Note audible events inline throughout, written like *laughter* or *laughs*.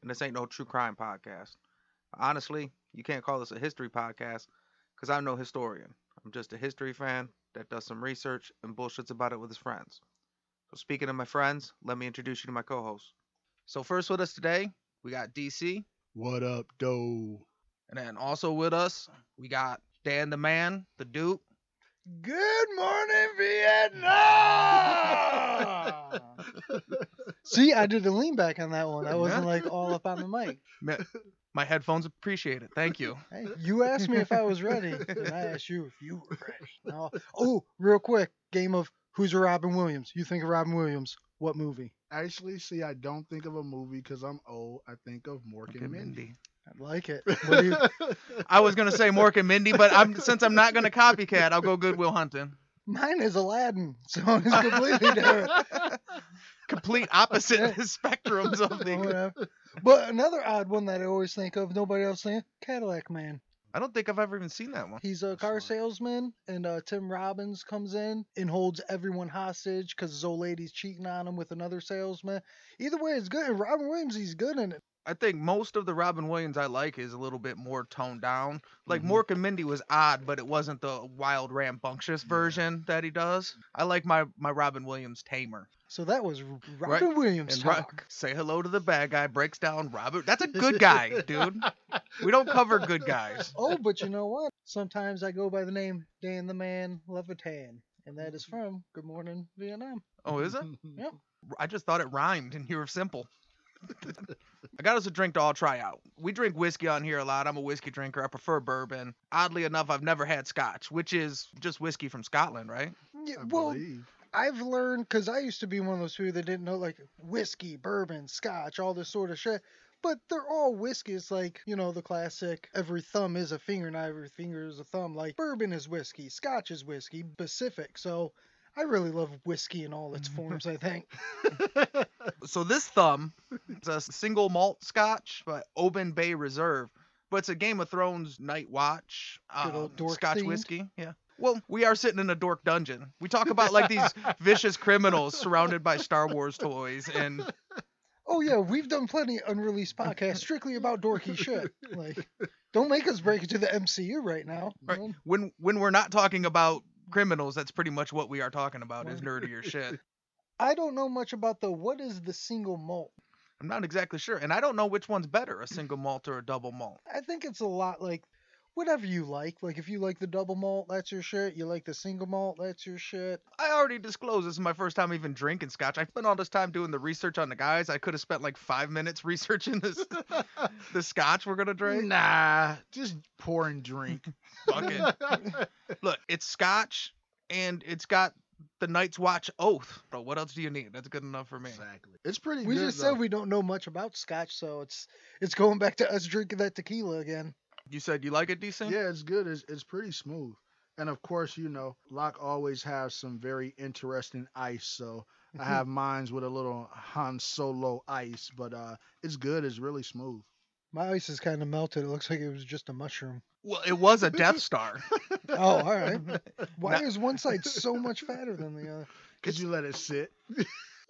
and this ain't no true crime podcast. Honestly, you can't call this a history podcast because I'm no historian. I'm just a history fan that does some research and bullshits about it with his friends. So, speaking of my friends, let me introduce you to my co hosts. So, first with us today, we got DC. What up, doe? And then also with us, we got Dan the Man, the Duke. Good morning, Vietnam. *laughs* *laughs* See, I did a lean back on that one. I wasn't like all up on the mic. Ma- My headphones appreciate it. Thank you. Hey, you asked me if I was ready, and I asked you if you were ready. No. Oh, real quick, game of who's a Robin Williams? You think of Robin Williams? What movie? Actually, see, I don't think of a movie because I'm old. I think of Mork and Mindy. I like it. *laughs* What you? I was gonna say Mork and Mindy, but I'm since I'm not gonna copycat, I'll go Goodwill Hunting. Mine is Aladdin, so it's completely different. *laughs* Complete *laughs* opposite *laughs* spectrums of the. *laughs* But another odd one that I always think of, nobody else saying, Cadillac Man. I don't think I've ever even seen that one. He's a car salesman, and uh, Tim Robbins comes in and holds everyone hostage because his old lady's cheating on him with another salesman. Either way, it's good. And Robin Williams, he's good in it. I think most of the Robin Williams I like is a little bit more toned down. Like Mhm. Mork and Mindy was odd, but it wasn't the wild rambunctious version that he does. I like my my Robin Williams tamer. So that was Robin Williams And Ro- talk. say hello to the bad guy. Breaks down Robert. That's a good guy, *laughs* dude. We don't cover good guys. oh, but you know what? Sometimes I go by the name Dan the Man Levitan, and that is from Good Morning Vietnam. Oh, is it? *laughs* Yep. I just thought it rhymed, and you were simple. I got us a drink to all try out. We drink whiskey on here a lot. I'm a whiskey drinker. I prefer bourbon. Oddly enough, I've never had scotch, which is just whiskey from Scotland, right? Yeah, I well, believe. I've learned because I used to be one of those people that didn't know like whiskey, bourbon, scotch, all this sort of shit. But they're all whiskeys, like you know the classic. Every thumb is a finger, not every finger is a thumb. Like bourbon is whiskey, scotch is whiskey, Pacific. So I really love whiskey in all its forms. I think. *laughs* So this thumb is a single malt scotch, but Oban Bay Reserve. But it's a Game of Thrones Night Watch um, dork scotch themed. whiskey. Yeah. Well, we are sitting in a dork dungeon. We talk about like these *laughs* vicious criminals surrounded by Star Wars toys, and Oh yeah, we've done plenty of unreleased podcasts strictly about dorky shit. Like, don't make us break into the MCU right now. Right. when when we're not talking about criminals, that's pretty much what we are talking about is nerdier shit. *laughs* I don't know much about the what is the single malt. I'm not exactly sure, and I don't know which one's better, a single malt or a double malt. I think it's a lot like whatever you like. Like if you like the double malt, that's your shit. You like the single malt, that's your shit. I already disclosed this is my first time even drinking scotch. I spent all this time doing the research on the guys. I could have spent like five minutes *laughs* researching this *laughs* the scotch we're gonna drink. Nah, just pour and drink. *laughs* Fucking look, it's scotch and it's got the Night's Watch oath. Bro, what else do you need? That's good enough for me. exactly. It's pretty We good. just though. said we don't know much about scotch, so it's it's going back to us drinking that tequila again. You said you like it decent? Yeah, it's good. It's, it's pretty smooth. And of course, you know, Lock always has some very interesting ice. So I *laughs* have mines with a little Han Solo ice, but uh, it's good. It's really smooth. My ice is kind of melted. It looks like it was just a mushroom. Well, it was a *laughs* Death Star. Oh, all right. *laughs* Why Now- is one side so much fatter than the other? Because you let it sit?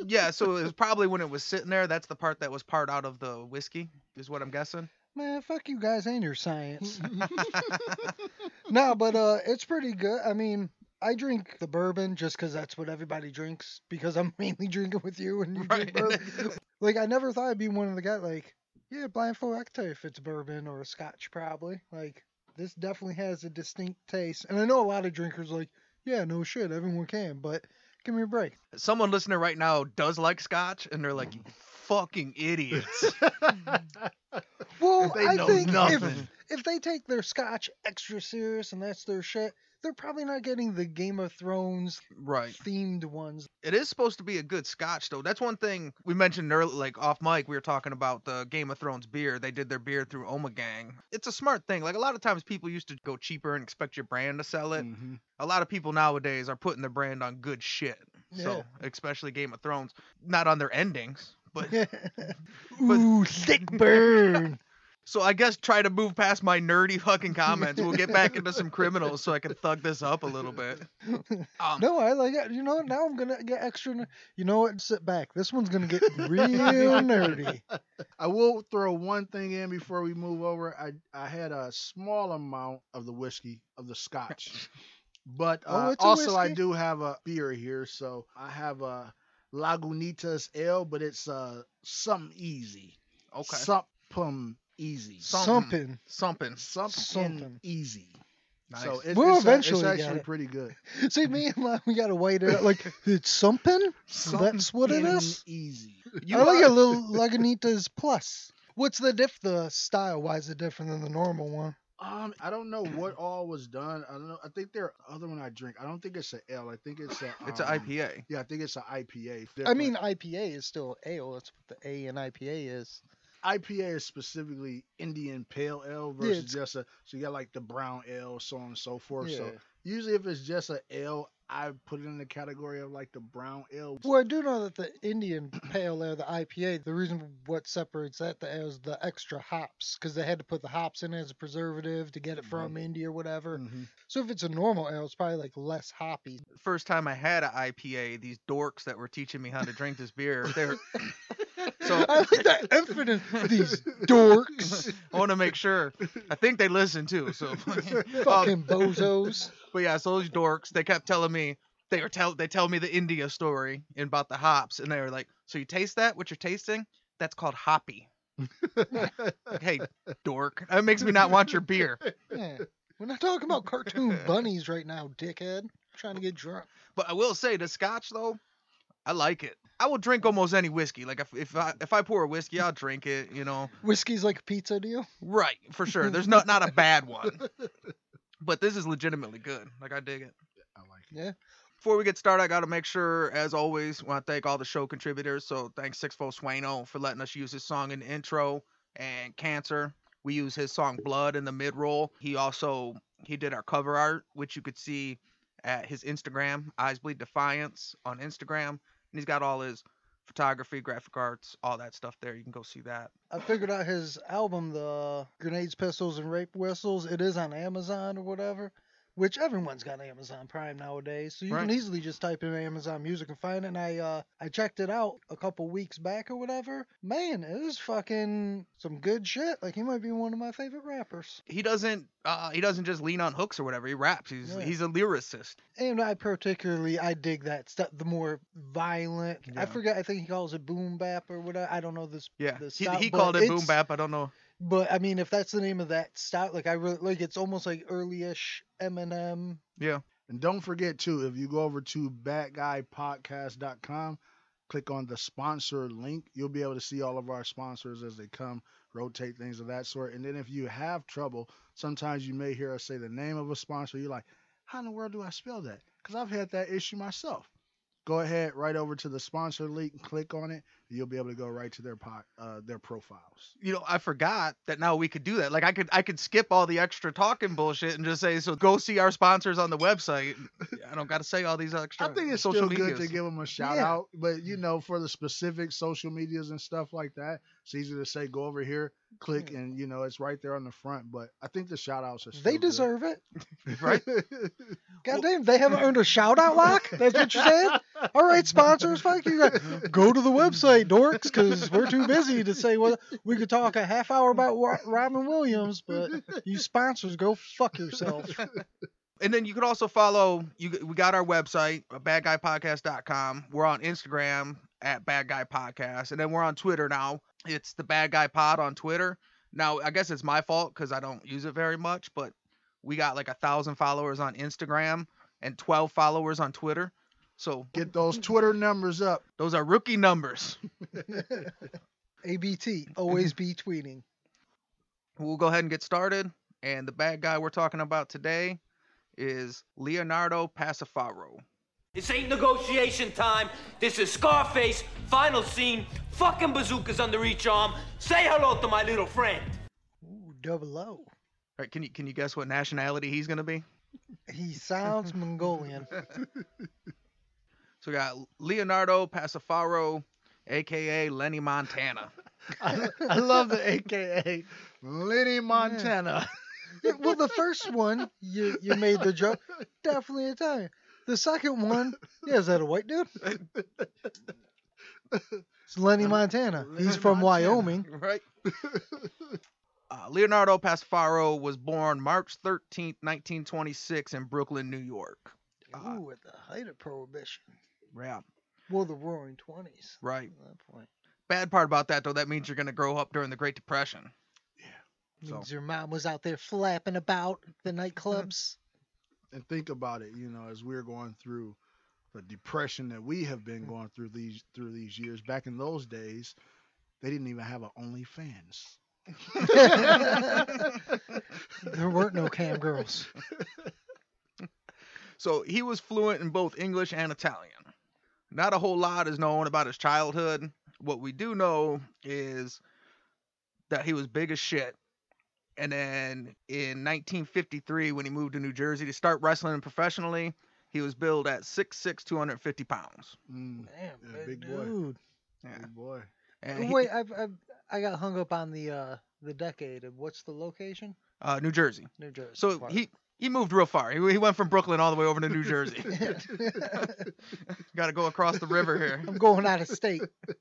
yeah, so it was probably when it was sitting there. That's the part that was part out of the whiskey, is what I'm guessing. Man, fuck you guys and your science. *laughs* *laughs* no, but uh, it's pretty good. I mean, I drink the bourbon just because that's what everybody drinks because I'm *laughs* mainly drinking with you and you drink bourbon. like, I never thought I'd be one of the guys like, yeah, blindfold. I can tell you if it's bourbon or a scotch, probably. Like, this definitely has a distinct taste. And I know a lot of drinkers like, yeah, no shit, everyone can, but give me a break. Someone listening right now does like scotch, and they're like, "You fucking idiots." *laughs* *laughs* Well, They I know think nothing. if if they take their scotch extra serious and that's their shit, they're probably not getting the Game of Thrones Right. themed ones. It is supposed to be a good scotch though. That's one thing we mentioned earlier, like off mic. We were talking about the Game of Thrones beer. They did their beer through Omegang. It's a smart thing. Like a lot of times people used to go cheaper and expect your brand to sell it. Mhm. A lot of people nowadays are putting their brand on good shit. So especially Game of Thrones, not on their endings, *laughs* but Ooh, thick burn. *laughs* So I guess try to move past my nerdy fucking comments. We'll get back into some criminals so I can thug this up a little bit. *laughs* Um, No, I like it. You know? Now I'm gonna get extra. ner- You know what? Sit back. This one's gonna get real nerdy. I will throw one thing in before we move over. I I had a small amount of the whiskey of the Scotch, but Oh, uh, it's a also I do have a beer here. So I have a Lagunitas L, but it's uh something easy. Okay. Something easy. Something. Something. Something. Something, Something. easy. Nice. So it's, We'll it's, a- eventually it's actually it. pretty good. *laughs* See, me and Lon, we gotta wait it out. Like *laughs* it's something. That's what it is. Easy. You I like a little Lagunitas Plus. What's the diff? The style Why is it different than the normal one? Um, I don't know what all was done. I don't know. I think there are other one I drink. I don't think it's an ale. I think it's a. It's an um, IPA. Yeah, I think it's an IPA. I mean, IPA is still ale. That's what the A in IPA is. IPA is specifically Indian Pale Ale versus it's- just a. So you got like the brown ale, so on and so forth. Yeah. So usually, if it's just an ale, I put it in the category of like the brown ale. Well, I do know that the Indian *clears throat* Pale Ale, the IPA, the reason what separates that the ale is the extra hops, because they had to put the hops in as a preservative to get it from India or whatever. Mhm. So if it's a normal ale, it's probably like less hoppy. First time I had an IPA, these dorks that were teaching me how to drink this beer, they were. *laughs* So- I like that emphasis. These *laughs* dorks, I want to make sure. I think they listen too. So. *laughs* fucking bozos. But yeah, so those dorks, they kept telling me they were tell they tell me the India story and about the hops, and they were like, "So you taste that? What you're tasting? That's called hoppy." *laughs* Hey, dork, that makes me not want your beer. *laughs* Yeah. We're not talking about cartoon *laughs* bunnies right now, dickhead. trying to get drunk. But I will say the Scotch though, I like it. I will drink almost any whiskey. Like if if I if I pour a whiskey, I'll drink it. You know, Whiskey's like a pizza deal. right for sure. There's not not a bad one. But this is legitimately good. Like I dig it. I like it. Yeah. Before we get started, I got to make sure, as always, want to thank all the show contributors. So thanks Sixfo Swaino for letting us use his song in the intro, and Cancer. We use his song Blood in the mid roll. He also he did our cover art, which you could see at his Instagram, Eyes Bleed Defiance on Instagram, and he's got all his photography, graphic arts, all that stuff there. You can go see that. I figured out his album, the Grenades, Pistols, and Rape Whistles. It is on Amazon or whatever, which everyone's got Amazon Prime nowadays. So you Right. can easily just type in Amazon Music and find it. And I uh, I checked it out a couple weeks back or whatever. Man, it was fucking some good shit. Like he might be one of my favorite rappers. He doesn't uh, he doesn't just lean on hooks or whatever. He raps. He's Yeah. he's a lyricist. And I particularly I dig that stuff. The more violent. I Yeah. forget. I think he calls it boom bap or whatever. I don't know this. Yeah, the he, he called it boom bap. I don't know. But I mean, if that's the name of that style, like I really like, it's almost like early-ish Eminem. Yeah, And don't forget too, if you go over to badguypodcast.com, click on the sponsor link, you'll be able to see all of our sponsors as they come, rotate things of that sort. And then if you have trouble, sometimes you may hear us say the name of a sponsor. You're like, how in the world do I spell that? Because I've had that issue myself. Go ahead, right over to the sponsor link, and click on it. And you'll be able to go right to their pot, uh, their profiles. you know, I forgot that now we could do that. Like I could I could skip all the extra talking bullshit and just say, so go see our sponsors on the website. *laughs* I don't got to say all these extra. I think it's social still good to give them a shout Yeah. out, but you know, for the specific social medias and stuff like that, it's easy to say go over here, click, Yeah. and you know it's right there on the front. But I think the shout outs are still They good. deserve it. *laughs* right? God damn, they haven't earned a shout out, Lock? That's what you're saying? *laughs* All right, sponsors, fuck you guys. Go to the website, dorks, because we're too busy to say what we could talk a half hour about Robin Williams, but you sponsors, go fuck yourself. *laughs* And then you could also follow. You we got our website, badguypodcast.com. We're on Instagram at Bad Guy Podcast, and then we're on Twitter now. It's the Bad Guy Pod on Twitter. Now I guess it's my fault because I don't use it very much, but we got like a thousand followers on Instagram and twelve followers on Twitter. So Get those Twitter numbers up. *laughs* those are rookie numbers. *laughs* ABT, always be tweeting. we'll go ahead and get started. And the bad guy we're talking about today is Leonardo Passafaro. This ain't negotiation time. This is Scarface. Final scene. Fucking bazookas under each arm. Say hello to my little friend. Ooh, double O. All right, can you can you guess what nationality he's gonna be? He sounds Mongolian. *laughs* So we got Leonardo Passafaro, aka Lenny Montana. *laughs* I, I love the AKA Lenny Montana. Yeah, *laughs* well, the first one you you made the joke, definitely Italian. The second one, yeah, is that a white dude? It's Lenny Montana. He's from Montana. Wyoming. right? *laughs* Uh, Leonardo Passafaro was born March 13th, 1926 in Brooklyn, New York. Uh, Ooh, at the height of Prohibition. Yeah, Well, the Roaring Twenties. right. At that point, Bad part about that though, that means you're gonna grow up during the Great Depression. Yeah. means your mom was out there flapping about the nightclubs. Mm-hmm. and think about it, you know, as we're going through the depression that we have been mm. going through these through these years. Back in those days, they didn't even have an OnlyFans. *laughs* there weren't no cam girls. *laughs* So he was fluent in both English and Italian. Not a whole lot is known about his childhood. What we do know is that he was big as shit. And then in 1953, when he moved to New Jersey to start wrestling professionally, he was billed at 6'6", 250 pounds. Mm, Damn, Yeah, big, big boy. dude. Yeah. big boy. And he- Wait, I've, I've I got hung up on the uh the decade of what's the location? uh, New Jersey. New Jersey. So part. he he moved real far. He, he went from Brooklyn all the way over to New Jersey. *laughs* *laughs* Got to go across the river here. I'm going out of state. *laughs*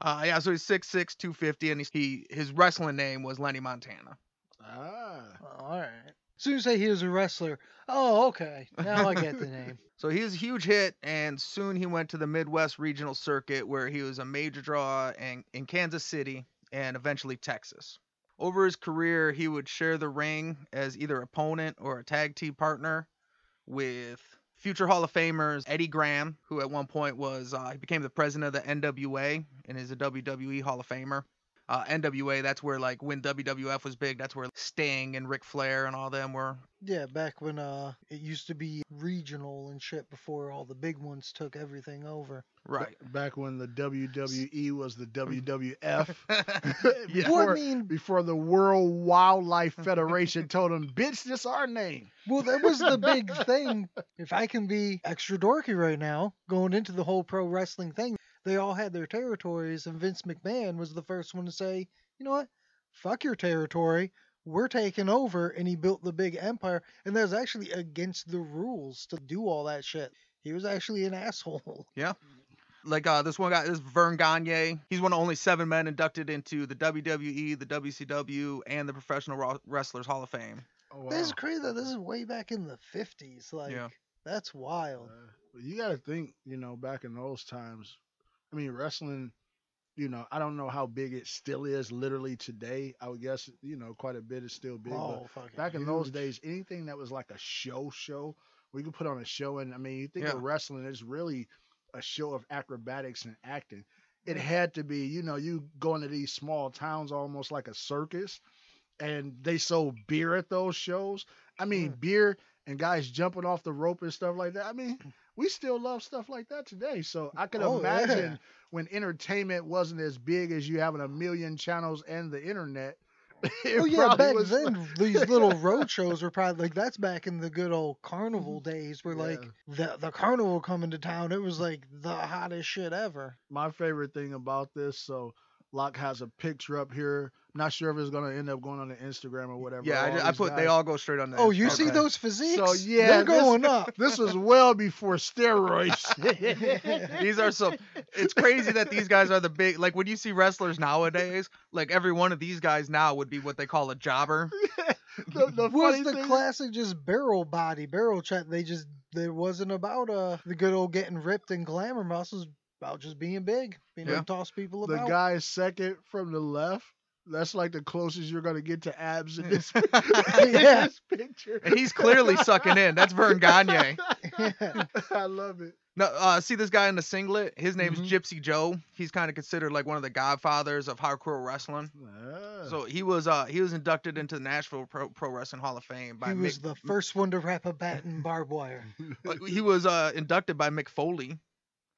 Uh, yeah, so he's 6'6", 250, and he's, he his wrestling name was Lenny Montana. Ah, All right. As soon as I say he was a wrestler, oh okay, now I get the name. So he was a huge hit, and soon he went to the Midwest regional circuit, where he was a major draw in, in Kansas City and eventually Texas. Over his career, he would share the ring as either opponent or a tag team partner with future Hall of Famers Eddie Graham, who at one point was uh, he became the president of the NWA and is a WWE Hall of Famer. Uh, NWA, that's where like when WWF was big, that's where Sting and Ric Flair and all them were. Yeah, back when uh it used to be regional and shit before all the big ones took everything over. Right. back when the WWE was the WWF. yeah. *laughs* *laughs* Well, I before, mean, before the World Wildlife Federation told them, "Bitch, this our name." well, that was the big *laughs* thing. If I can be extra dorky right now, going into the whole pro wrestling thing, they all had their territories, and Vince McMahon was the first one to say, you know what, fuck your territory. We're taking over, and he built the big empire. And that was actually against the rules to do all that shit. He was actually an *laughs* asshole. Yeah. Like uh, this one guy, this is Verne Gagne. He's one of only seven men inducted into the WWE, the WCW, and the Professional Wrestlers Hall of Fame. Oh, wow. This is crazy though. This is way back in the fifties. Like Yeah. that's wild. Uh, you got to think, you know, back in those times. I mean, wrestling. You know, I don't know how big it still is literally today. I would guess, you know, quite a bit is still big. oh, but back in those days, anything that was like a show show, we could put on a show. And I mean, you think Yeah. of wrestling, it's really a show of acrobatics and acting. It had to be, you know, you go into these small towns almost like a circus, and they sold beer at those shows. I mean, Mm. beer and guys jumping off the rope and stuff like that. I mean, we still love stuff like that today. So I can Oh, imagine yeah. when entertainment wasn't as big as you having a million channels and the internet. *laughs* Oh yeah, back like- then *laughs* these little road shows were probably like that's back in the good old carnival mm-hmm. days where like the the carnival coming to town, it was like the hottest shit ever. my favorite thing about this. So Lock has a picture up here. Not sure if it's gonna end up going on the Instagram or whatever. Yeah, I, all ju- I these put they all go straight on the. Oh, you see those physiques? So yeah, they're this- going up. *laughs* This was well before steroids. *laughs* these are some. It's crazy that these guys are the big. Like when you see wrestlers nowadays, like every one of these guys now would be what they call a jobber. *laughs* the, the was the thing- classic just barrel body, barrel chat. They just there wasn't about uh the good old getting ripped and glamour muscles, about just being big, being Yeah. able to toss people about. the guy second from the left. That's like the closest you're gonna get to abs in this, Yeah. *laughs* *laughs* in this picture. And he's clearly sucking in. That's Verne *laughs* Gagne. I love it. No, uh, see this guy in the singlet? His name's Mhm. Gypsy Joe. He's kind of considered like one of the godfathers of hardcore wrestling. Ah. So he was uh he was inducted into the Nashville Pro, Pro Wrestling Hall of Fame by he Mick, was the first one to wrap a bat in barbed wire. like, he was uh inducted by Mick Foley,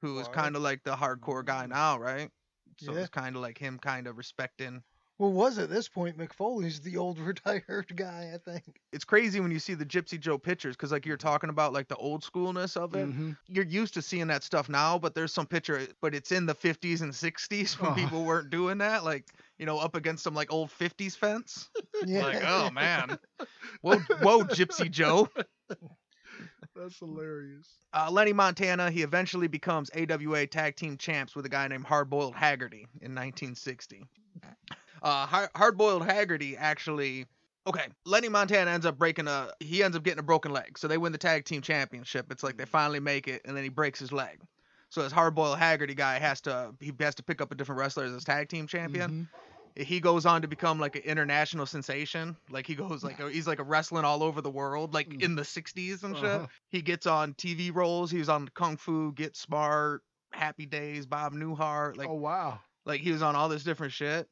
who is Wow. kind of like the hardcore guy now, right? So Yeah. it's kind of like him kind of respecting. Well, was at this point Mick Foley's the old *laughs* retired guy, I think. It's crazy when you see the Gypsy Joe pictures because like you're talking about like the old schoolness of it. Mhm. You're used to seeing that stuff now, but there's some picture, but it's in the 50s and 60s when Oh. people weren't doing that, like you know, up against some like old 50s fence. *laughs* Yeah. Like, oh man, whoa, whoa, Gypsy Joe. *laughs* That's hilarious. Uh, Lenny Montana, he eventually becomes AWA Tag Team Champs with a guy named Hardboiled Haggerty in 1960. Uh, Hard Boiled Haggerty actually. Okay, Lenny Montana ends up breaking a. He ends up getting a broken leg, so they win the tag team championship. It's like they finally make it, and then he breaks his leg. So this Hard Boiled Haggerty guy has to he has to pick up a different wrestler as his tag team champion. Mhm. He goes on to become like an international sensation. Like he goes like he's like a wrestling all over the world, like Mm. in the 60s and shit. Uh-huh. He gets on TV roles. He was on Kung Fu, Get Smart, Happy Days, Bob Newhart. Like oh wow. like he was on all this different shit.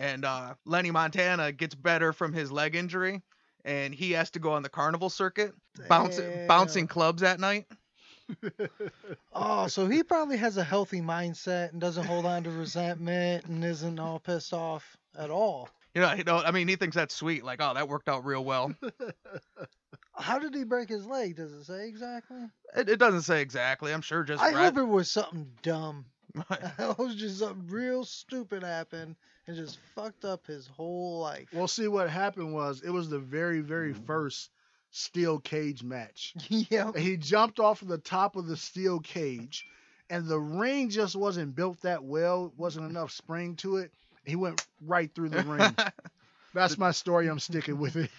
And uh, Lenny Montana gets better from his leg injury, and he has to go on the carnival circuit, bouncing bouncing clubs at night. *laughs* Oh, so he probably has a healthy mindset and doesn't hold on to resentment and isn't all pissed off at all. You know, you know, I mean, he thinks that's sweet. Like, oh, that worked out real well. *laughs* How did he break his leg? Does it say exactly? it, it doesn't say exactly. I'm sure just I hope it was something dumb. *laughs* it was just something real stupid happened and just fucked up his whole life. Well, see what happened was it was the very, very mm-hmm. first steel cage match. *laughs* yeah. And he jumped off of the top of the steel cage, and the ring just wasn't built that well. Wasn't enough spring to it. He went right through the ring. *laughs* That's my story. I'm sticking with it.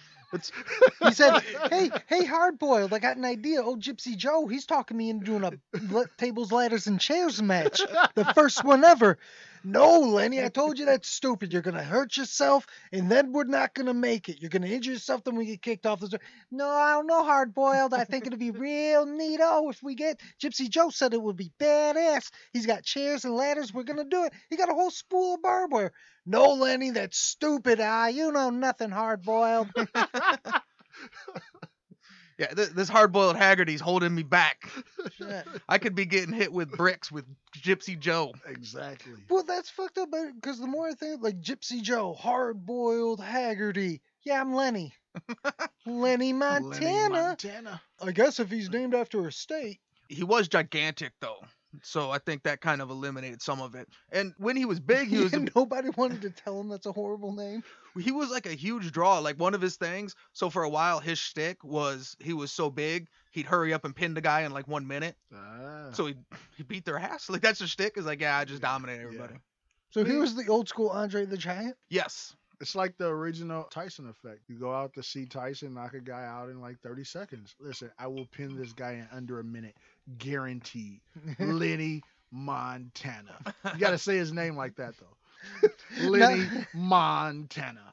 He said, "Hey, hey, hard boiled, I got an idea. Old Gypsy Joe, he's talking me into doing a tables, ladders, and chairs match, the first one ever." No, Lenny, I told you that's stupid. You're gonna hurt yourself, and then we're not gonna make it. You're gonna injure yourself, then we get kicked off the. Show. No, I don't know, hard boiled. I think it'd be real neato if we get. Gypsy Joe said it would be badass. He's got chairs and ladders. We're gonna do it. He got a whole spool of barbed wire. No, Lenny, that's stupid. Ah, you know nothing, hard boiled. *laughs* *laughs* yeah, th- this hard-boiled Haggerty's holding me back. Shit. *laughs* I could be getting hit with bricks with Gypsy Joe. exactly. Well, that's fucked up because the more I think, like Gypsy Joe, hard boiled Haggerty. Yeah, I'm Lenny. *laughs* Lenny Montana. Lenny Montana. I guess if he's named after a state. He was gigantic though, so I think that kind of eliminated some of it. And when he was *laughs* big, he was nobody wanted to tell him that's a horrible name. he was like a huge draw. Like one of his things. So for a while, his shtick was he was so big he'd hurry up and pin the guy in like one minute. Ah. So he he beat their ass. Like that's his shtick. Is like yeah, I just dominate everybody. So he was the old school Andre the Giant. Yes. It's like the original Tyson effect. You go out to see Tyson, knock a guy out in like 30 seconds. Listen, I will pin this guy in under a minute. Guaranteed. *laughs* Lenny Montana. You got to say his name like that, though. *laughs* Lenny Montana.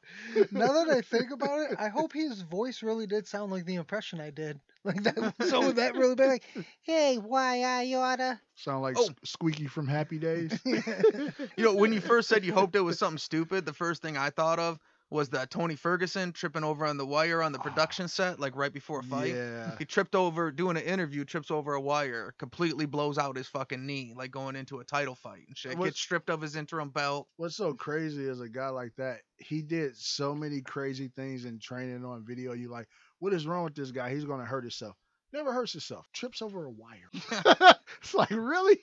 now that I think about it, I hope his voice really did sound like the impression I did. *laughs* Like that. So would that really be like, "Hey, why I oughta." Sound like Oh. S- Squeaky from Happy Days. You know when you first said you hoped it was something stupid, the first thing I thought of was that Tony Ferguson tripping over on the wire on the ah, production set, like right before a fight. Yeah. He tripped over doing an interview, trips over a wire, completely blows out his fucking knee, like going into a title fight and shit. What's- Gets stripped of his interim belt. What's so crazy is a guy like that, he did so many crazy things in training on video. You like, what is wrong with this guy? He's going to hurt himself. Never hurts himself. Trips over a wire. *laughs* *laughs* it's like, really?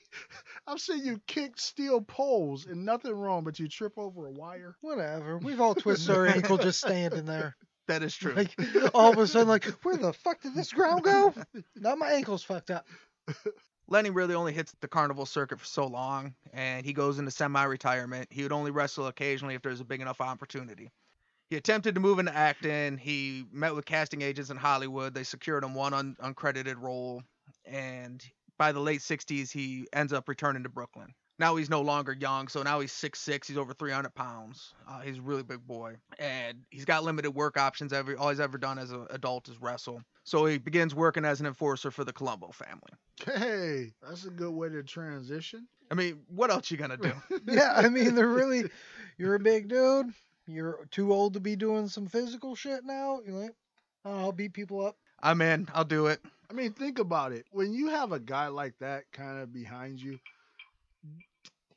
I've seen you kick steel poles and nothing wrong, but you trip over a wire. Whatever. We've all *laughs* twisted our ankle just standing there. That is true. Like all of a sudden, like, where the fuck did this ground go? Now my ankle's fucked up. Lenny really only hits the carnival circuit for so long, and he goes into semi-retirement. He would only wrestle occasionally if there's a big enough opportunity. He attempted to move into acting. He met with casting agents in Hollywood. They secured him one un- uncredited role, and by the late '60s, he ends up returning to Brooklyn. Now he's no longer young, so now he's 6'6", he's over 300 pounds. Uh, he's a really big boy, and he's got limited work options. Every all he's ever done as an adult is wrestle. So he begins working as an enforcer for the Colombo family. Hey, that's a good way to transition. I mean, what else you gonna do? *laughs* yeah, I mean, they're really. You're a big dude. You're too old to be doing some physical shit now. You're like, oh, I'll beat people up. I'm in. I'll do it. I mean, think about it. When you have a guy like that kind of behind you,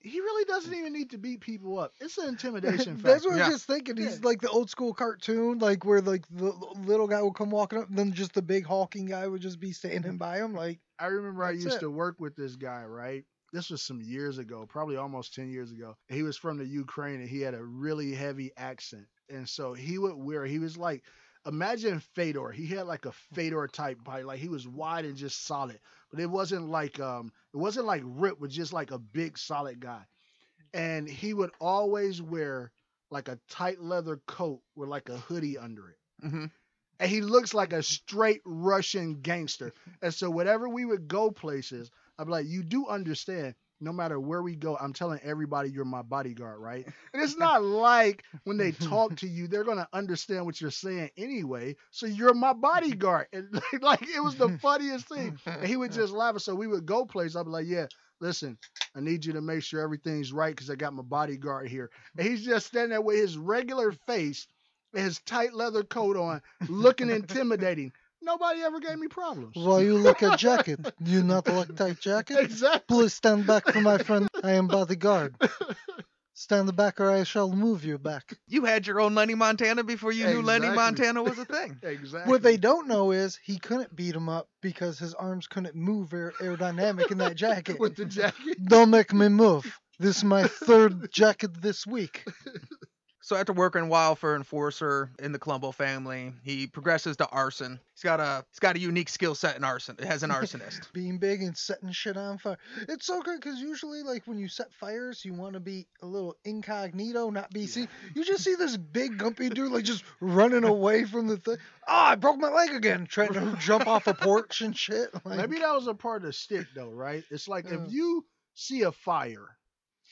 he really doesn't even need to beat people up. It's an intimidation factor. *laughs* That's what Yeah. I'm just thinking. He's Yeah. like the old school cartoon, like where like the little guy would come walking up, and then just the big hulking guy would just be standing by him. Like, I remember I used it. to work with this guy, right? This was some years ago, probably almost 10 years ago. He was from the Ukraine and he had a really heavy accent. And so he would wear, he was like, imagine Fedor. He had like a Fedor type body. Like he was wide and just solid. But it wasn't like, um, it wasn't like Rip was just like a big solid guy. And he would always wear like a tight leather coat with like a hoodie under it hmm and he looks like a straight Russian gangster. And so whenever we would go places, I'd be like, you do understand, no matter where we go, I'm telling everybody you're my bodyguard, right? And it's not *laughs* like when they talk to you, they're gonna understand what you're saying anyway. So you're my bodyguard. And *laughs* like it was the funniest thing. And he would just laugh. So we would go places. I'd be like, yeah. Listen, I need you to make sure everything's right because I got my bodyguard here. And he's just standing there with his regular face, and his tight leather coat on, looking *laughs* intimidating. Nobody ever gave me problems. why you look at jacket? *laughs* Do you not like tight jacket? Exactly. Please stand back for my friend. I am bodyguard. Stand back, or I shall move you back. You had your own Lenny Montana before you knew Lenny Montana was a *laughs* thing. Exactly. What they don't know is he couldn't beat him up because his arms couldn't move aer- aerodynamic in that jacket. *laughs* with the jacket. Don't make me move. This is my third jacket this week. So after working a while for enforcer in the Colombo family, he progresses to arson. He's got a he's got a unique skill set in arson. It has an arsonist. *laughs* Being big and setting shit on fire. It's so good because usually, like, when you set fires, you want to be a little incognito, not BC. seen. You just see this *laughs* big, gumpy dude, like, just running away from the thing. Oh, ah, I broke my leg again, trying to *laughs* jump off a porch and shit. Like, Maybe that was a part of the stick, though, right? It's like Yeah. if you see a fire,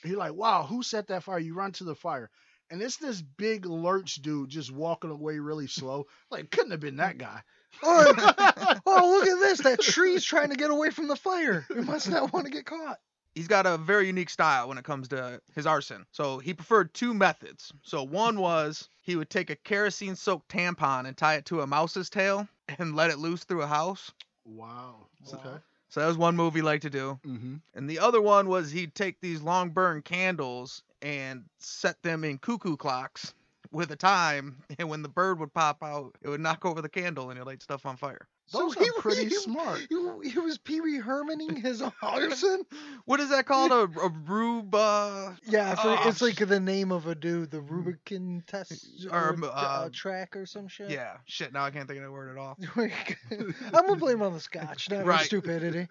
you're like, wow, who set that fire? You run to the fire. And it's this big lurch dude just walking away really slow. Like, couldn't have been that guy. oh, *laughs* oh, look at this. That tree's trying to get away from the fire. It must not want to get caught. He's got a very unique style when it comes to his arson. So he preferred two methods. So one was he would take a kerosene soaked tampon and tie it to a mouse's tail and let it loose through a house. Wow. Wow. Okay. So that was one move he liked to do. Mm-hmm. And the other one was he'd take these long burn candles and set them in cuckoo clocks with a time, *laughs* and when the bird would pop out, it would knock over the candle and it light stuff on fire. Those So he- are pretty he- smart. He, he was Pee Wee Hermaning *laughs* his arson? What is that called? A, a rube? Uh, Yeah, forget- Oh, it's like the name of a dude, the Rubicon test Or, or, uh, uh, track or some shit. yeah, shit. Now I can't think of the word at all. *laughs* I'm gonna blame on the scotch, not Right. stupidity.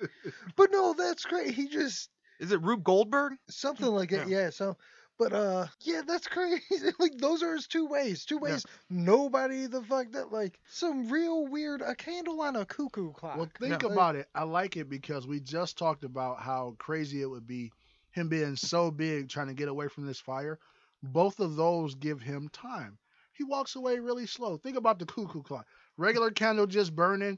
But no, that's great. He just Is it Rube Goldberg? something like it, yeah. So, but uh, yeah, that's crazy. *laughs* like those are his two ways. Two Yeah. ways. Nobody the fuck that like some real weird a candle on a cuckoo clock. Well, think Like, about it. I like it because we just talked about how crazy it would be him being so big trying to get away from this fire. Both of those give him time. He walks away really slow. Think about the cuckoo clock. Regular candle just burning.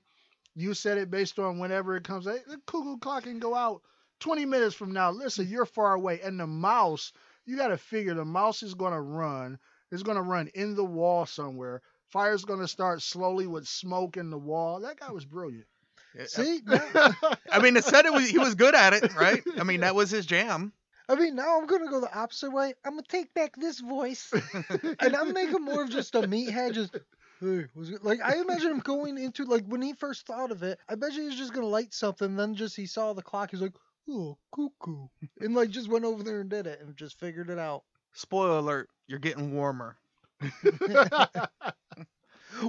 You set it based on whenever it comes. The cuckoo clock can go out 20 minutes from now. Listen, you're far away. And the mouse, you got to figure the mouse is going to run. It's going to run in the wall somewhere. Fire's going to start slowly with smoke in the wall. That guy was brilliant. See, *laughs* I mean, it said it was he was good at it, right? I mean, *laughs* that was his jam. I mean, now I'm gonna go the opposite way. I'm gonna take back this voice, *laughs* and I'm making more of just a meathead. Just hey, was it like I imagine him going into like when he first thought of it. I bet you he was just gonna light something. Then just he saw the clock. He's like, oh, cuckoo, and like just went over there and did it and just figured it out. Spoiler alert: you're getting warmer. *laughs*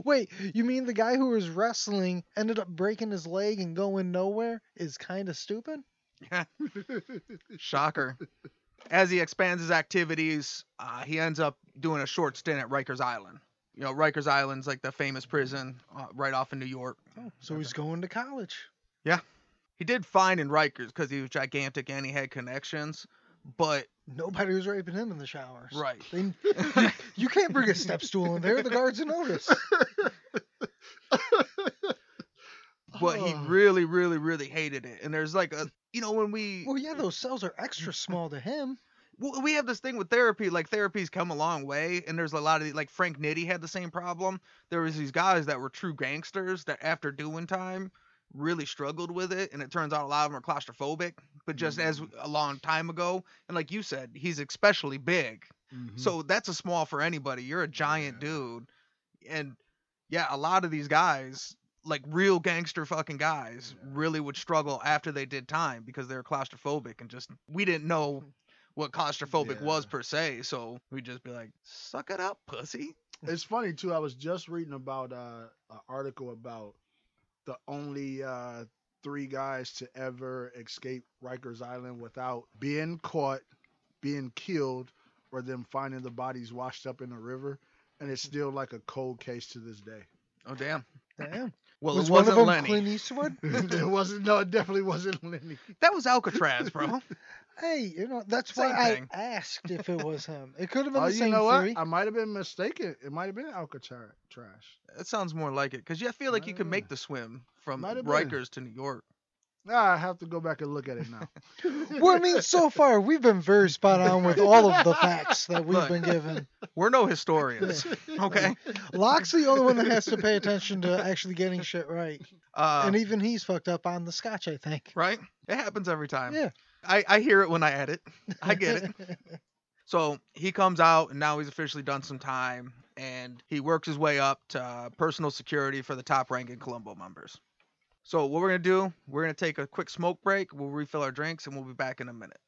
Wait, you mean the guy who was wrestling ended up breaking his leg and going nowhere is kind of stupid? *laughs* Shocker. As he expands his activities, uh, he ends up doing a short stint at Rikers Island. You know, Rikers Island's like the famous prison uh, right off in New York. Oh, so he's going to college. He did fine in Rikers because he was gigantic and he had connections. but Nobody was raping him in the showers. right. They, *laughs* *laughs* you can't bring a step stool in there. The guards will notice. *laughs* But he really, really, really hated it. And there's like a, you know, when we Well, yeah, those cells are extra *clears throat* small to him. well, we have this thing with therapy. Like therapy's come a long way, and there's a lot of the- like Frank Nitti had the same problem. There was these guys that were true gangsters that after doing time really struggled with it, and it turns out a lot of them are claustrophobic. But just as a long time ago, and like you said, he's especially big. Mhm. So that's a small for anybody. You're a giant Yeah. dude. And yeah, a lot of these guys, like real gangster fucking guys, really would struggle after they did time because they were claustrophobic and just we didn't know what claustrophobic was per se, so we'd just be like, "Suck it up, pussy." It's funny too. I was just reading about uh, an article about the only uh, three guys to ever escape Rikers Island without being caught, being killed, or them finding the bodies washed up in the river, and it's still like a cold case to this day. Oh damn. Damn. Well, was it one of them Lenny. Clint Eastwood? *laughs* it wasn't. No, it definitely wasn't Lenny. That was Alcatraz, bro. *laughs* hey, you know that's Same why thing. I asked if it was him. It could have been Oh, the you same know what? *laughs* I might have been mistaken. It might have been Alcatraz trash. that sounds more like it because yeah, I feel like you could make the swim from might have been. Rikers to New York. Ah, I have to go back and look at it now. *laughs* Well, I mean, so far we've been very spot on with all of the facts that we've Look. been given. We're no historians, *laughs* okay? Lock's the only one that has to pay attention to actually getting shit right, Uh, and even he's fucked up on the scotch, I think. right? It happens every time. Yeah. I, I hear it when I edit. I get it. *laughs* So he comes out and now he's officially done some time and he works his way up to uh, personal security for the top ranking Colombo members. So what we're gonna do, we're gonna take a quick smoke break, we'll refill our drinks, and we'll be back in a minute.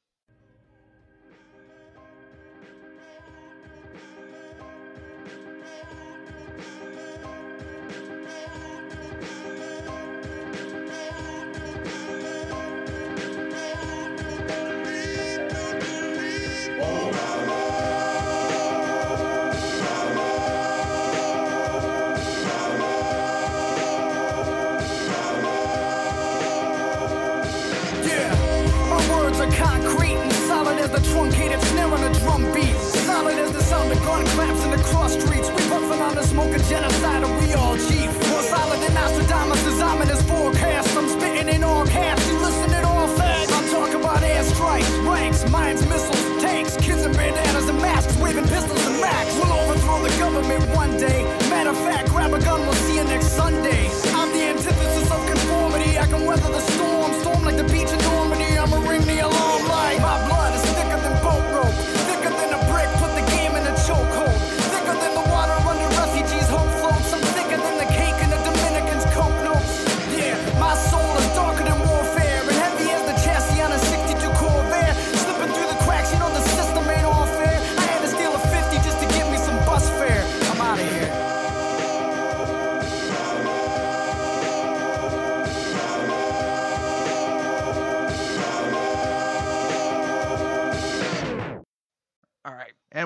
Conformity.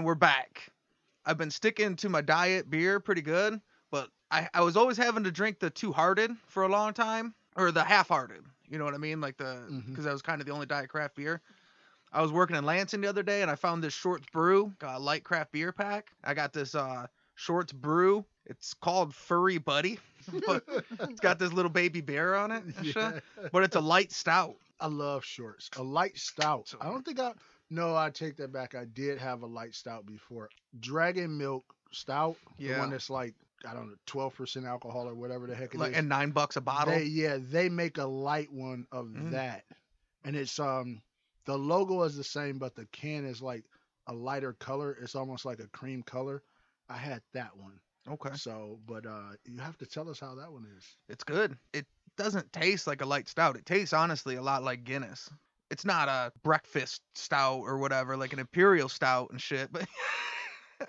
We're back. I've been sticking to my diet beer pretty good, but I, I was always having to drink the two hearted for a long time, or the half hearted. You know what I mean? Like the because that was kind of the only diet craft beer. I was working in Lansing the other day and I found this Shorts Brew uh, light craft beer pack. I got this uh, Shorts Brew. It's called Furry Buddy, *laughs* but it's got this little baby bear on it. *laughs* Yeah. But it's a light stout. I love shorts. A light stout. I don't think I. No, I take that back. I did have a light stout before. Dragon Milk Stout. The Yeah. one that's like I don't know, twelve percent alcohol or whatever the heck it is. Like, and nine bucks a bottle. They, yeah, they make a light one of Mm. that, and it's um the logo is the same, but the can is like a lighter color. It's almost like a cream color. I had that one. okay. So, but uh you have to tell us how that one is. It's good. It doesn't taste like a light stout. It tastes honestly a lot like Guinness. It's not a breakfast stout or whatever, like an imperial stout and shit, but *laughs*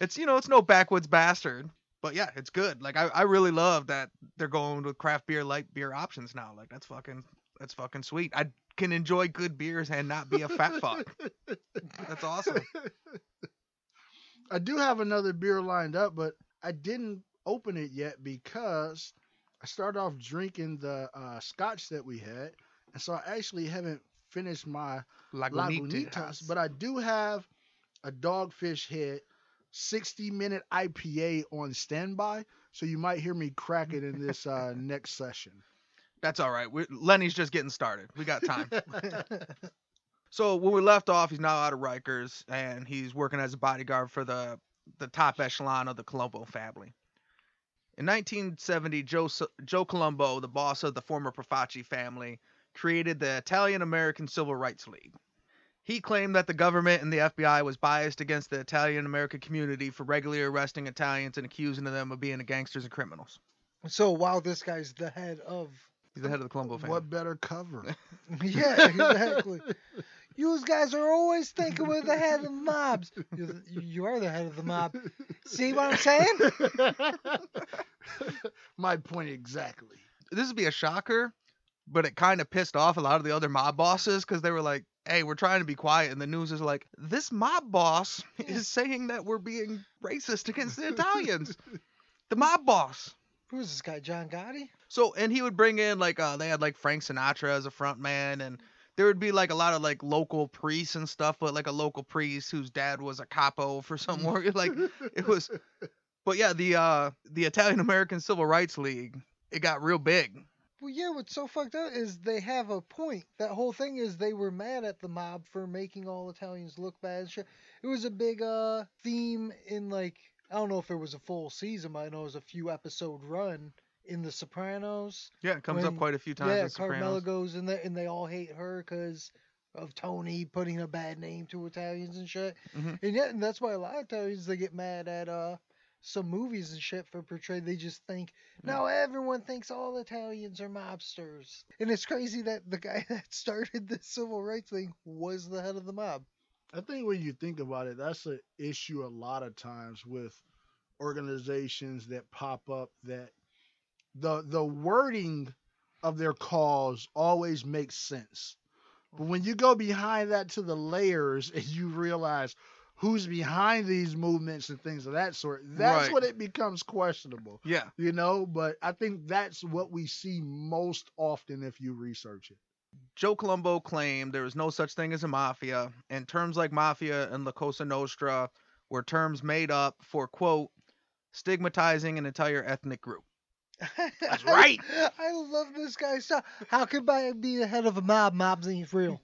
it's you know, it's no backwoods bastard. But yeah, it's good. Like I, I really love that they're going with craft beer light beer options now. Like that's fucking that's fucking sweet. I can enjoy good beers and not be a fat fuck. That's awesome. *laughs* I do have another beer lined up, but I didn't open it yet because I started off drinking the uh, scotch that we had, and so I actually haven't finished my Lagunitas. Lagunitas, but I do have a Dogfish Head 60 minute IPA on standby, so you might hear me crack it in this uh, *laughs* next session. That's all right. we Lenny's just getting started. We got time. *laughs* so when we left off, he's now out of Rikers and he's working as a bodyguard for the the top echelon of the Colombo family. In 1970, Joe Joe Colombo, the boss of the former Profaci family, created the Italian American Civil Rights League. He claimed that the government and the FBI was biased against the Italian American community for regularly arresting Italians and accusing them of being gangsters and criminals. So while this guy's the head of, He's the head of the Colombo family. What better cover? *laughs* yeah, exactly. You guys are always thinking we're the head of the mobs. You're the, you are the head of the mob. See what I'm saying? *laughs* My point exactly. this would be a shocker, but it kind of pissed off a lot of the other mob bosses because they were like, "Hey, we're trying to be quiet," and the news is like, "This mob boss *laughs* is saying that we're being racist against the Italians." the mob boss. Who's this guy, John Gotti? So, and he would bring in like, uh, they had like Frank Sinatra as a front man, and there would be like a lot of like local priests and stuff, but like a local priest whose dad was a capo for some war. *laughs* Like it was, but yeah, the uh the Italian American Civil Rights League, it got real big. Well, yeah, what's so fucked up is they have a point. That whole thing is they were mad at the mob for making all Italians look bad and shit. It was a big uh theme in like I don't know if it was a full season, but I know it was a few episode run in The Sopranos. Yeah, it comes up quite a few times. yeah. Carmela goes in there and they all hate her because of Tony putting a bad name to Italians and shit. Mhm. And yet, and that's why a lot of Italians they get mad at uh some movies and shit for portray. They just think mm. now everyone thinks all Italians are mobsters, and it's crazy that the guy *laughs* that started the civil rights thing was the head of the mob. I think when you think about it, that's an issue a lot of times with organizations that pop up that the the wording of their cause always makes sense. But mm. when you go behind that to the layers *laughs* and you realize who's behind these movements and things of that sort, that's Right. when it becomes questionable. Yeah, You know, but I think that's what we see most often if you research it. Joe Colombo claimed there was no such thing as a mafia, and terms like mafia and La Cosa Nostra were terms made up for quote stigmatizing an entire ethnic group. That's *laughs* right. I love this guy. stuff. How could I be the head of a mob? Mobs ain't real.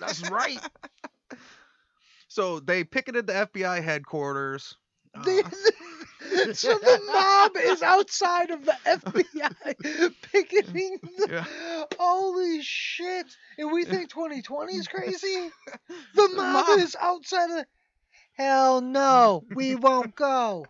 That's right. *laughs* So they picketed the FBI headquarters. uh, *laughs* so the mob is outside of the FBI *laughs* picketing the Yeah. holy shit and we think 2020 is crazy *laughs* the mob, mob. is outside of hell no we won't go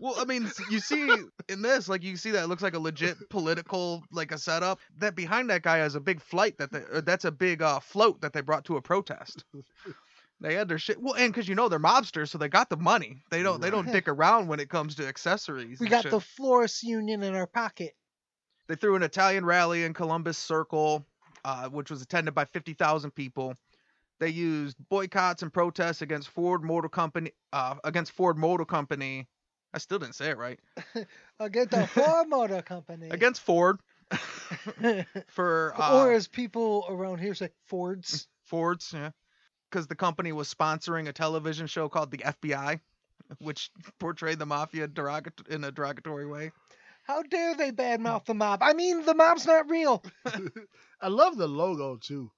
Well, I mean, you see in this, like you see that it looks like a legit political, like a setup. That behind that guy is a big flight that they, that's a big uh, float that they brought to a protest. They had their shit. Well, and because you know they're mobsters, so they got the money. They don't. They don't dick around when it comes to accessories. we got shit. the florist union in our pocket They threw an Italian rally in Columbus Circle, uh, which was attended by 50,000 people. They used boycotts and protests against Ford Motor Company, uh, against Ford Motor Company. I still didn't say it right. *laughs* against the *laughs* Ford Motor Company Against Ford *laughs* for uh, or as people around here say Fords Fords, yeah, because the company was sponsoring a television show called The FBI, which portrayed the mafia derogat- in a derogatory way. how dare they badmouth the mob I mean the mob's not real *laughs* I love the logo too,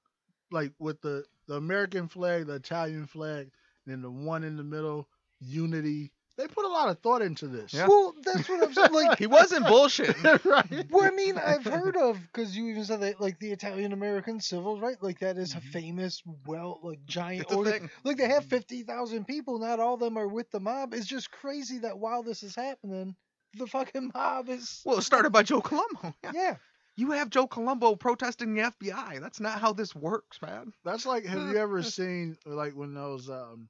like with the the American flag, the Italian flag, and then the one in the middle, unity. They put a lot of thought into this. Yeah. well that's what I'm saying like *laughs* He wasn't bullshit, *laughs* right. Well, I mean, I've heard of because you even said that, like the Italian American Civil, right? Like that is a Mhm. famous, well, like giant It's a thing. Like they have fifty thousand people. Not all of them are with the mob. It's just crazy that while this is happening, the fucking mob is. Well, it started by Joe Colombo. *laughs* Yeah. Yeah. You have Joe Colombo protesting the FBI. That's not how this works, man. That's like, have you ever seen like when those um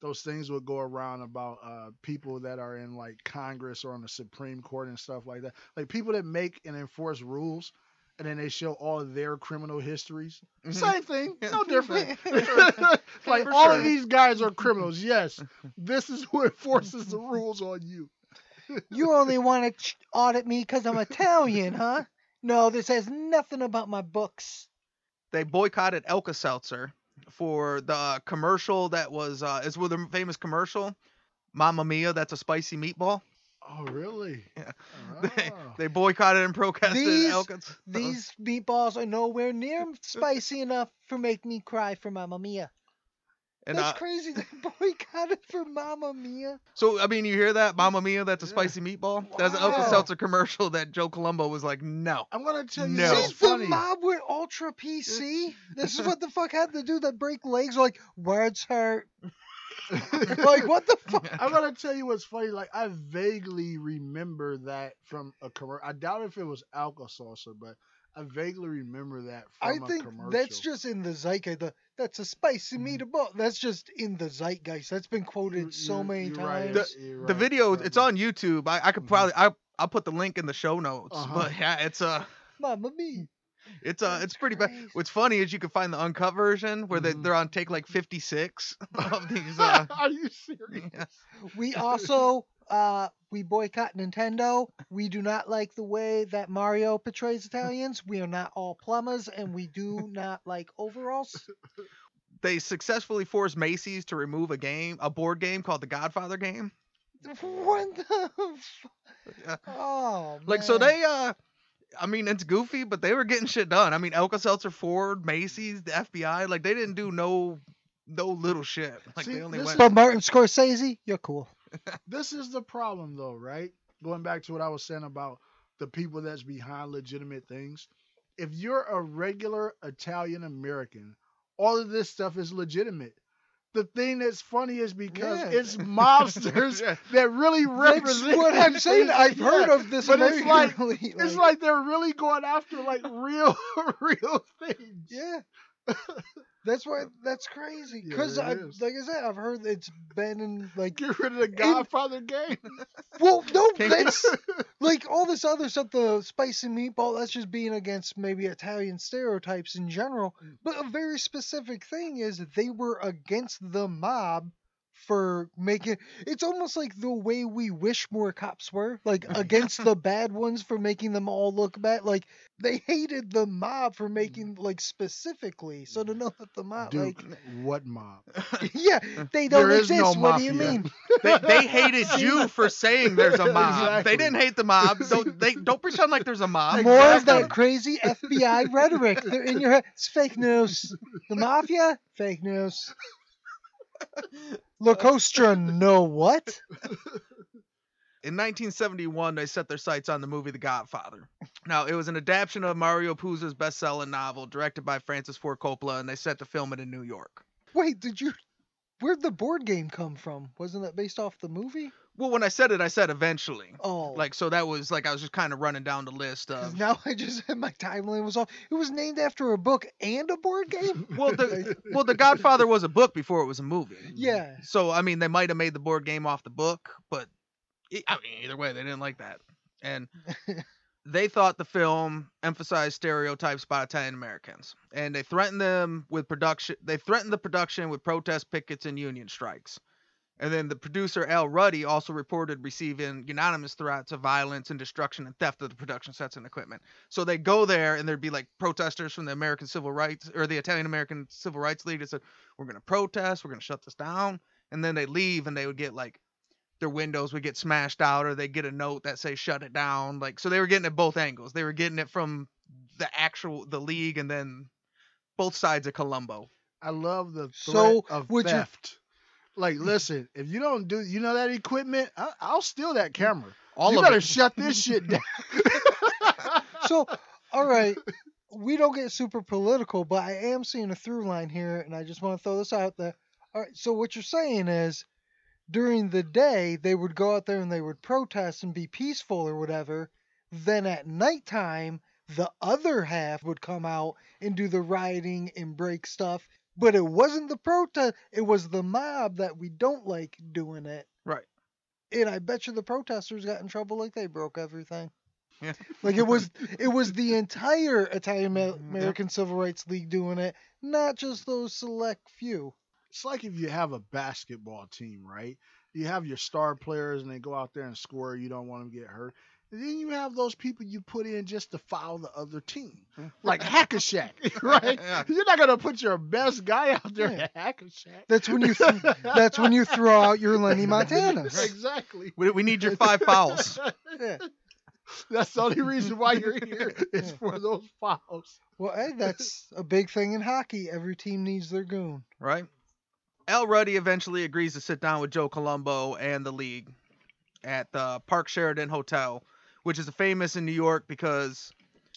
those things would go around about uh people that are in like Congress or on the Supreme Court and stuff like that, like people that make and enforce rules. And then they show all their criminal histories. Mhm. Same thing, *laughs* no different. *laughs* *laughs* like For all sure. of these guys are criminals. Yes, this is who enforces the rules on you. You only want to audit me because I'm Italian, huh? No, this has nothing about my books. they boycotted Alka Seltzer for the commercial that was uh is with a famous commercial, Mamma Mia, that's a spicy meatball. Oh, really? Yeah. Oh. *laughs* They, they boycotted and protested These- Alka. *laughs* These meatballs are nowhere near spicy enough for make me cry for Mamma Mia. And That's uh, crazy. *laughs* They boycotted for Mamma Mia. so I mean, you hear that, Mamma Mia, that's a spicy meatball. That's an Alka Wow. Seltzer commercial that Joe Colombo was like, no. I'm gonna tell you No. This is the funny. mob with ultra PC. This is what the *laughs* fuck had to do that break legs like words hurt. *laughs* like what the fuck? I'm gonna tell you what's funny. Like I vaguely remember that from a commercial. I doubt if it was Alka Seltzer, but I vaguely remember that I from a think commercial. that's just in the zeitgeist. The, that's a spicy meatball. That's just in the zeitgeist. That's been quoted You- so you- many you're times. right, The- you're The right, video, you're it's on YouTube. I, I could Mhm. probably, I, I'll put the link in the show notes. Uh-huh. But yeah, it's uh, Mamma Mia. it's uh, it's pretty bad. What's funny is you can find the uncut version where they, Mhm. they're on take like 56 *laughs* of these. Uh, Are you *laughs* serious? yeah. We also uh we boycott Nintendo. We do not like the way that Mario portrays Italians. We are not all plumbers and we do not like overalls. *laughs* They successfully forced Macy's to remove a game, a board game called the Godfather game. *laughs* What the f-. Oh Like so they uh I mean it's goofy, but they were getting shit done. I mean Alka Seltzer Ford, Macy's, the FBI, like they didn't do no no little shit. Like See, they only this went But Martin Scorsese, you're cool. This is the problem though, right? Going back to what I was saying about the people that's behind legitimate things. If you're a regular Italian American, all of this stuff is legitimate. The thing that's funny is because Yeah. it's mobsters *laughs* Yeah. that really That's represent what I'm *laughs* saying. I've heard of this but it's like American it's like they're really going after like real *laughs* real things. Yeah. *laughs* That's why that's crazy. Yeah, Because it I is. like I said, I've heard it's been in like Get rid of the Godfather game. *laughs* well, no, that's *laughs* like all this other stuff. The spicy meatball. That's just being against maybe Italian stereotypes in general. Mm. But a very specific thing is they were against the mob for making. It's almost like the way we wish more cops were, like *laughs* against the bad ones for making them all look bad. Like they hated the mob for making mm. like specifically. So to mm. know that the mob, Dude, like, what mob? *laughs* yeah, they don't There is exist. no what do you mean? *laughs* they, they hated you for saying there's a mob. Exactly. They didn't hate the mob. Don't they don't pretend like there's a mob. More of that crazy FBI rhetoric. They're in your head. It's fake news. The mafia? Fake news. Lacostra, *laughs* no what? In 1971, they set their sights on the movie The Godfather. Now, it was an adaptation of Mario Puzo's best-selling novel, directed by Francis Ford Coppola, and they set to film it in New York. Wait, did you? Where'd the board game come from? Wasn't that based off the movie? Well, when I said it, I said eventually. Oh, Like, so that was like I was just kind of running down the list of. now *laughs* I just my timeline was off. It was named after a book and a board game. *laughs* Well, the well, The Godfather was a book before it was a movie. yeah, So I mean, they might have made the board game off the book, but e- I mean, either way, they didn't like that, and *laughs* they thought the film emphasized stereotypes about Italian Americans, and they threatened them with production. They threatened the production with protest pickets and union strikes. And then the producer Al Ruddy also reported receiving unanimous threats of violence and destruction and theft of the production sets and equipment. So they go there and there'd be like protesters from the American Civil Rights or the Italian American Civil Rights League that said, We're gonna protest, we're gonna shut this down. And then they leave and they would get like their windows would get smashed out or they get a note that say shut it down. Like so they were getting it both angles. They were getting it from the actual the league and then both sides of Colombo. I love the threat So, of would you- theft. Like, listen, if you don't do, you know that equipment, I, I'll steal that mm. camera. All you better it. shut this shit down. *laughs* *laughs* so all right we don't get super political but i am seeing a through line here and i just want to throw this out there all right so what you're saying is during the day they would go out there and they would protest and be peaceful or whatever then at nighttime the other half would come out and do the rioting and break stuff but it wasn't the protest it was the mob that we don't like doing it Right. and i bet you the protesters got in trouble like they broke everything Yeah. like it was *laughs* it was the entire Italian Mhm. American Civil Rights League doing it, not just those select few. It's like if you have a basketball team, right? You have your star players and they go out there and score. You don't want them to get hurt. And then you have those people you put in just to foul the other team, Mm. like Hack-a-Shaq, *laughs* right? Yeah. You're not gonna put your best guy out there Yeah. at Hack-a-Shaq. That's when you th- *laughs* that's when you throw out your Lenny Montanas. exactly. We, we need your five fouls. *laughs* Yeah. That's the only reason why you're here is Yeah. for those fouls. Well, hey, that's a big thing in hockey. Every team needs their goon. right? Al Ruddy eventually agrees to sit down with Joe Colombo and the league at the Park Sheraton Hotel, which is famous in New York because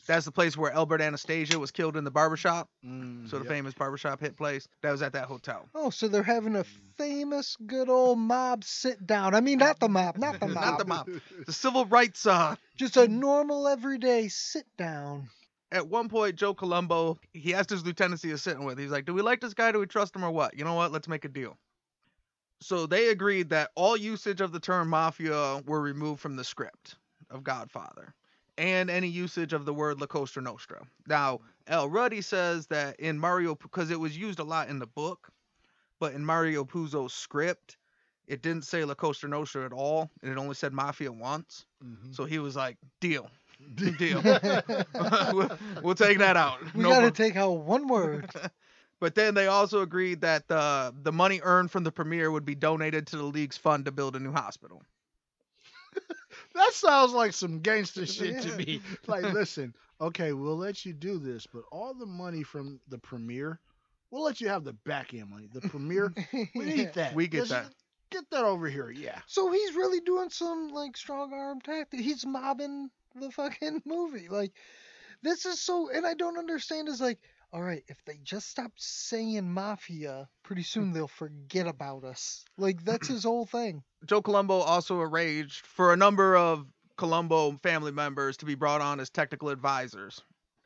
that's the place where Albert Anastasia was killed in the barbershop. Mm, So the yep. famous barbershop hit place that was at that hotel. Oh, so they're having a famous good old mob sit down. I mean, not the mob, not the *laughs* mob. Not the mob. The civil rights uh Just a normal everyday sit down. at one point Joe Colombo he asked his lieutenants he was sitting with. He's like, "Do we like this guy? Do we trust him or what? You know what? Let's make a deal." So they agreed that all usage of the term mafia were removed from the script of Godfather, and any usage of the word La Costa Nostra. Now, Al Ruddy says that in Mario because it was used a lot in the book, but in Mario Puzo's script, it didn't say La Costa Nostra at all, and it only said mafia once. Mhm. So he was like, "Deal, *laughs* deal." *laughs* we'll, we'll take that out. We No gotta prob- take out one word. *laughs* but then they also agreed that the the money earned from the premiere would be donated to the league's fund to build a new hospital. That sounds like some gangster *laughs* shit to me. Like, listen, okay, we'll let you do this, but all the money from the premiere, we'll let you have the back end money. The premiere, *laughs* we Yeah. need that. We get Just that. Get that over here, yeah. So he's really doing some like strong arm tactic. He's mobbing the fucking *laughs* movie. Like this is so and I don't understand is like, all right, if they just stop saying mafia, pretty soon they'll forget about us. Like that's his whole thing. *clears throat* Joe Colombo also arranged for a number of Colombo family members to be brought on as technical advisors.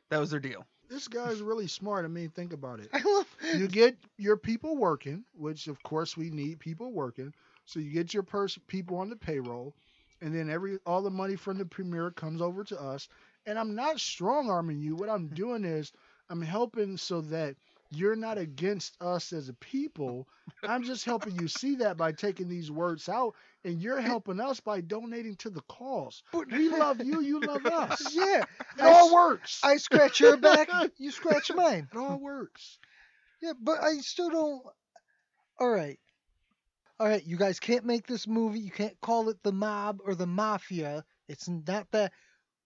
That was their deal. This guy's really smart. I mean, think about it. *laughs* I love You get your people working, which of course we need people working. So you get your pers- people on the payroll, and then every all the money from the premiere comes over to us. And I'm not strong arming you. What I'm hmm. doing is I'm helping so that you're not against us as a people. I'm just helping you see that by taking these words out, and you're helping us by donating to the cause. But- We love you, you love *laughs* us. Yeah. It I all works. I scratch your back, you scratch mine. It all works. Yeah, but I still don't. All right. All right, you guys can't make this movie. You can't call it the mob or the mafia. It's not that.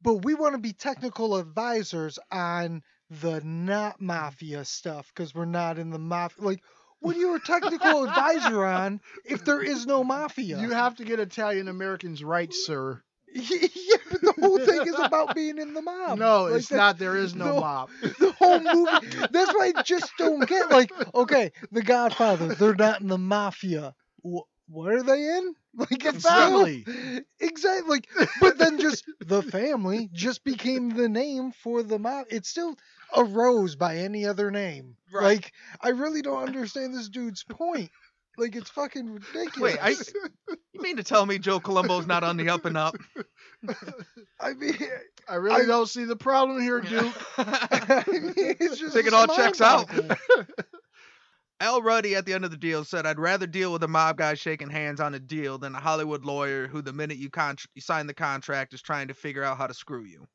But we want to be technical advisors on the not mafia stuff because we're not in the mafia. Like, *laughs* what are you a technical advisor on if there is no mafia? You have to get Italian Americans right, sir. *laughs* yeah, but the whole thing is about being in the mob. No, Like, it's that- not. There is no no. mob. *laughs* the whole movie. That's why I just don't get. Like, okay, The Godfather, they're not in the mafia. Wh- what are they in? Like, it's family. Still, exactly. Like, but then just the family just became the name for the mob. It still arose by any other name. Right. Like, I really don't understand this dude's point. Like, it's fucking ridiculous. Wait, I you mean to tell me Joe Colombo's not on the up and up? *laughs* I mean, I really I- don't see the problem here, Duke. *laughs* *laughs* I mean, it's just Think it all checks out. Al Ruddy at the end of the deal said, "I'd rather deal with a mob guy shaking hands on a deal than a Hollywood lawyer who, the minute you, con- you sign the contract, is trying to figure out how to screw you."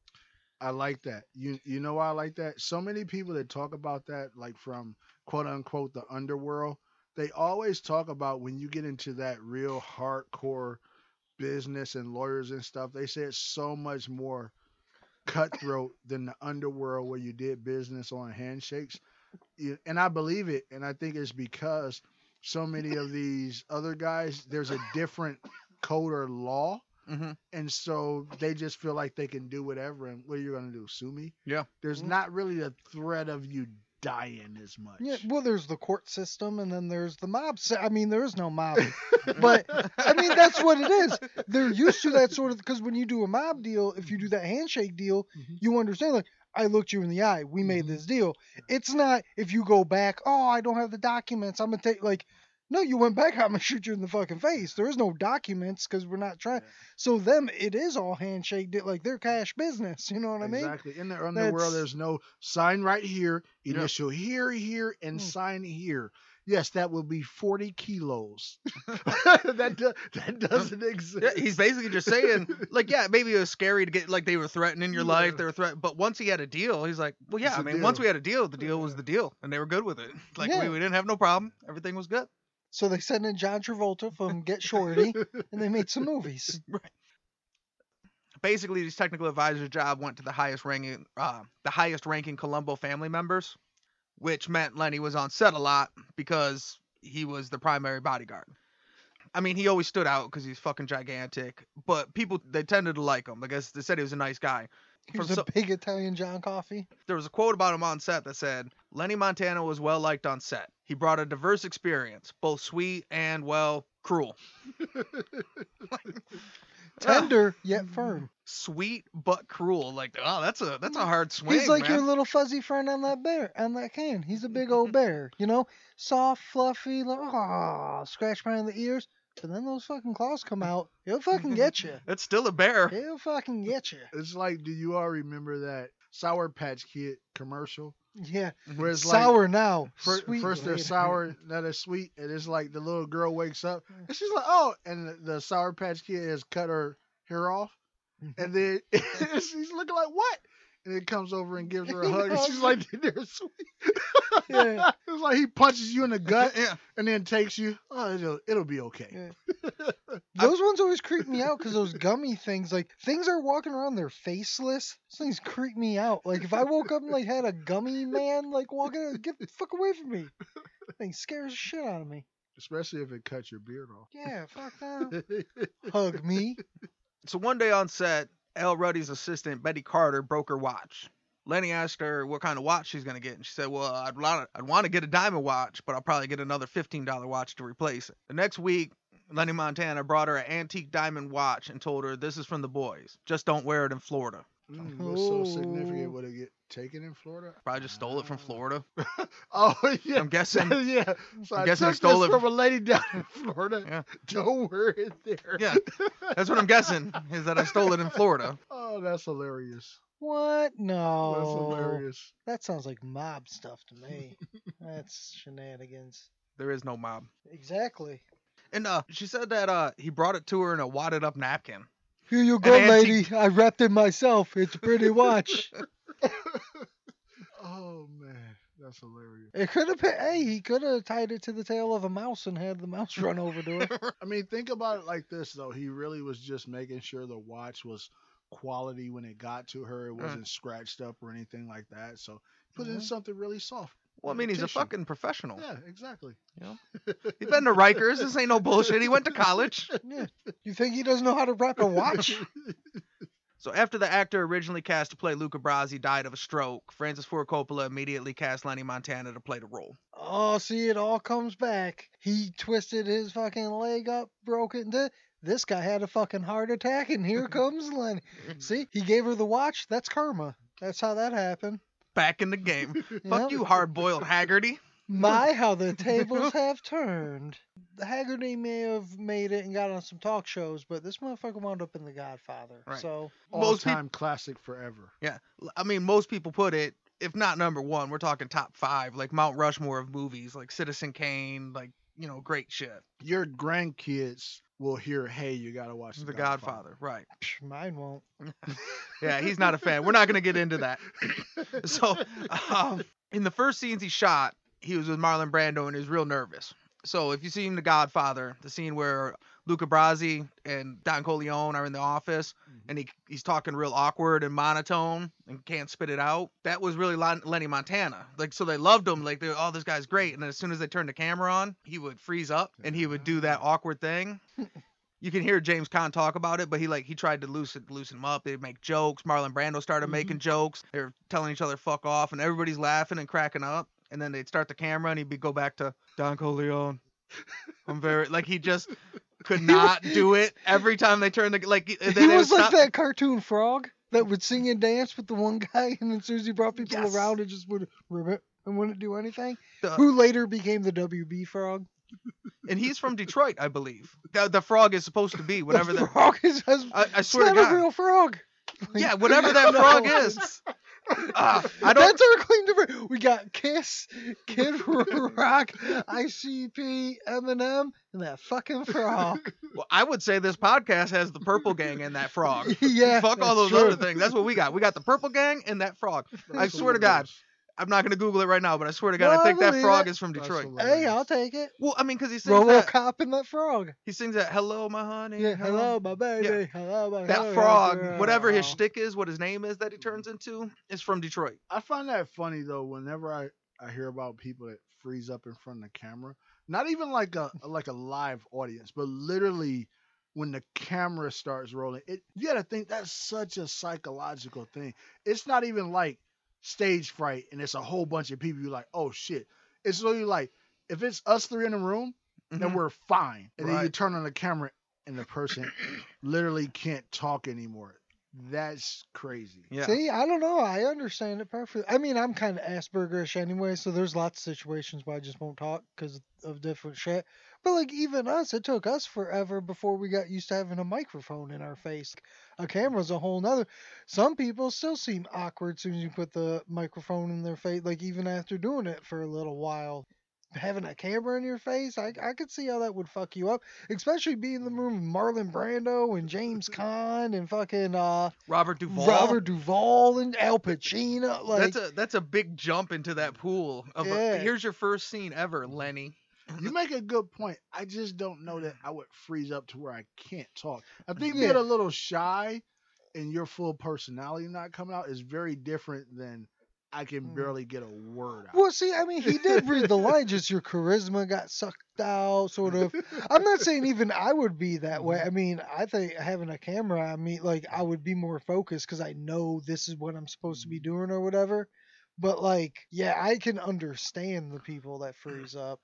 I like that. You you know why I like that? So many people that talk about that, like from quote unquote the underworld, they always talk about when you get into that real hardcore business and lawyers and stuff, they say it's so much more cutthroat than the underworld where you did business on handshakes. And I believe it, and I think it's because so many of these other guys, there's a different code or law Mm-hmm. and so they just feel like they can do whatever. And what are you gonna do? Sue me? Yeah. There's Mhm. not really a threat of you dying as much. Yeah, well, there's the court system, and then there's the mob. sy- I mean, there is no mob, *laughs* but I mean that's what it is. They're used to that sort of because when you do a mob deal, if you do that handshake deal, Mhm. you understand. Like, I looked you in the eye. We made Mhm. this deal. It's not if you go back. Oh, I don't have the documents. I'm gonna take like. No, you went back. I'm gonna shoot you in the fucking face. There is no documents because we're not trying. So them, it is all handshake. deal. Like they're cash business. You know what I mean? Exactly. In the underworld, there's no sign right here, Yeah. initial here, here, and Mm. sign here. Yes, that will be 40 kilos. *laughs* *laughs* that do, that doesn't exist. Yeah, he's basically just saying, like, yeah, maybe it was scary to get, like, they were threatening your life, they were threatening, but once he had a deal, he's like, well, yeah, It's I mean, once we had a deal, the deal was the deal, and they were good with it. Like, Yeah. we, we didn't have no problem, everything was good. So they sent in John Travolta from Get Shorty, and they made some movies. *laughs* Right. Basically, his technical advisor job went to the highest ranking, uh, the highest ranking Colombo family members, which meant Lenny was on set a lot because he was the primary bodyguard. I mean, he always stood out because he's fucking gigantic, but people they tended to like him. I guess they said he was a nice guy. He From a big Italian John Coffey. there was a quote about him on set that said Lenny Montana was well liked on set. He brought a diverse experience, both sweet and well cruel. *laughs* *laughs* Tender yet firm. Sweet but cruel. Like, oh, that's a that's a mm. hard swing. He's like man. your little fuzzy friend on that bear, on that can. He's a big old bear, you know, soft, fluffy, like, oh, ah, scratch behind the ears. But then those fucking claws come *laughs* out. He'll fucking get you. *laughs* It's still a bear. He'll fucking get you. *laughs* It's like, do you all remember that Sour Patch Kid commercial? Yeah. Where it's like, Sour now. fir- sweet first they're sour, now they're sweet, and it's like the little girl wakes up and she's like, "Oh!" and the, the Sour Patch Kid has cut her hair off, Mm-hmm. and then she's looking like, "What?" And it comes over and gives her a *laughs* hug, and she's like, "They're *laughs* sweet." Yeah. *laughs* it's like he punches you in the gut yeah. and then takes you. Oh, it'll, it'll be okay. Yeah. Those ones always creep me out because those gummy things, like things are walking around, they're faceless. Those things creep me out. Like if I woke up and like had a gummy man like walking, get the fuck away from me. Thing scares the shit out of me. Especially if it cuts your beard off. Yeah, fuck that. Hug me. So one day on set, Al Ruddy's assistant Betty Carter broke her watch. Lenny asked her what kind of watch she's gonna get, and she said, "Well, I'd want I'd want to get a diamond watch, but I'll probably get another fifteen dollar watch to replace it." The next week, Lenny Montana brought her an antique diamond watch and told her, "This is from the boys. Just don't wear it in Florida." Mm, what's so significant? Oh. Would it get taken in Florida? Probably just stole it from Florida. *laughs* Oh yeah, I'm guessing. *laughs* yeah. So I'm I guessing he took stole this it- from a lady down in Florida. Yeah. Don't wear it there. Yeah, that's what I'm guessing is that I stole it in Florida. *laughs* oh, that's hilarious. What? No, That's No. hilarious. That sounds like mob stuff to me. That's shenanigans. There is no mob. Exactly. And uh, she said that uh, he brought it to her in a wadded up napkin. Here you go, An lady. antique- I wrapped it myself. It's a pretty watch. *laughs* Oh man, that's hilarious. It could have been. Hey, he could have tied it to the tail of a mouse and had the mouse run over to it. *laughs* I mean, think about it like this though. He really was just making sure the watch was quality when it got to her. It Uh. wasn't scratched up or anything like that. So put in Mhm. something really soft. Well, I mean, he's a tissue. fucking professional. Yeah, exactly. *laughs* He's been to Rikers. This ain't no bullshit. He went to college. *laughs* Yeah. You think he doesn't know how to wrap a watch? *laughs* So after the actor originally cast to play Luca Brasi died of a stroke, Francis Ford Coppola immediately cast Lenny Montana to play the role. Oh, see, it all comes back. He twisted his fucking leg up, broke it into. This guy had a fucking heart attack, and here comes Lenny. See, he gave her the watch. That's karma. That's how that happened. Back in the game. *laughs* Yep. Fuck you, hard-boiled Haggerty. *laughs* My, how the *laughs* tables have turned. Haggerty may have made it and got on some talk shows, but this motherfucker wound up in The Godfather. Right. So, All Most peop- time classic forever. Yeah, I mean, most people put it, if not number one, we're talking top five, like Mount Rushmore of movies, like Citizen Kane, like you know, great shit. Your grandkids will hear, "Hey, you gotta watch The Godfather, right? psh, mine won't. *laughs* Yeah, he's not a fan. We're not gonna get into that. *laughs* So, um, in the first scenes he shot, he was with Marlon Brando and he was real nervous. So if you see him The Godfather, the scene where Luca Brasi and Don Corleone are in the office mm-hmm. and he he's talking real awkward and monotone and can't spit it out, that was really Lenny Montana. Like so they loved him, like they oh this guy's great, and then as soon as they turned the camera on, he would freeze up and he would do that awkward thing. *laughs* You can hear James Caan talk about it, but he like he tried to loosen loosen him up. They'd make jokes. Marlon Brando started making mm-hmm. jokes. They're telling each other fuck off, and everybody's laughing and cracking up. And then they'd start the camera, and he'd be go back to Don Corleone. I'm very like he just could not do it every time they turned the like. He they was like stop- that cartoon frog that would sing and dance with the one guy, and then as soon as he brought people Yes. around, and just would ribbit and wouldn't do anything. The- Who later became the WB frog? and he's from Detroit, I believe. The, the frog is supposed to be whatever the the. frog is. I, I It's swear to not a real frog. Yeah, whatever that *laughs* frog is. Ah, I don't. That's our claim to fame. We got Kiss, Kid Rock, ICP, Eminem, and that fucking frog. Well, I would say this podcast has the Purple Gang and that frog. *laughs* yeah. Fuck all those true. other things. That's what we got. We got the Purple Gang and that frog. I swear to God. I'm not gonna Google it right now, but I swear to God, No, I I think that frog it. is from Detroit. Hey, I'll take it. Well, I mean, because he sings that. RoboCop and that frog. He sings that "Hello, my honey." Yeah, hello, my baby. Yeah. Hello, my baby. That honey, frog, girl. whatever his shtick is, what his name is that he turns into, is from Detroit. I find that funny though. Whenever I, I hear about people that freeze up in front of the camera, not even like a *laughs* like a live audience, but literally when the camera starts rolling, it you got to think that's such a psychological thing. It's not even like stage fright and it's a whole bunch of people. You're like, oh shit. It's really like if it's us three in the room, then Mhm. we're fine, and then you turn on the camera and the person *clears throat* literally can't talk anymore. That's crazy. Yeah. See, I don't know. I understand it perfectly. I mean, I'm kind of Aspergerish anyway, so there's lots of situations where I just won't talk because of different shit. But like even us, it took us forever before we got used to having a microphone in our face. A camera's a whole nother. Some people still seem awkward as soon as you put the microphone in their face. Like even after doing it for a little while, having a camera in your face, I I could see how that would fuck you up. Especially being in the room with Marlon Brando and James Caan and fucking uh Robert Duvall. Robert Duvall and Al Pacino. Like, that's a that's a big jump into that pool of a, Yeah. here's your first scene ever, Lenny. You make a good point. I just don't know that I would freeze up to where I can't talk. I think Yeah. being a little shy and your full personality not coming out is very different than I can Mm. barely get a word out. well, see, I mean, he did read the line, *laughs* just your charisma got sucked out, sort of. I'm not saying even I would be that way. I mean, I think having a camera, I mean, like, I would be more focused because I know this is what I'm supposed to be doing or whatever. But, like, yeah, I can understand the people that freeze *clears throat* up.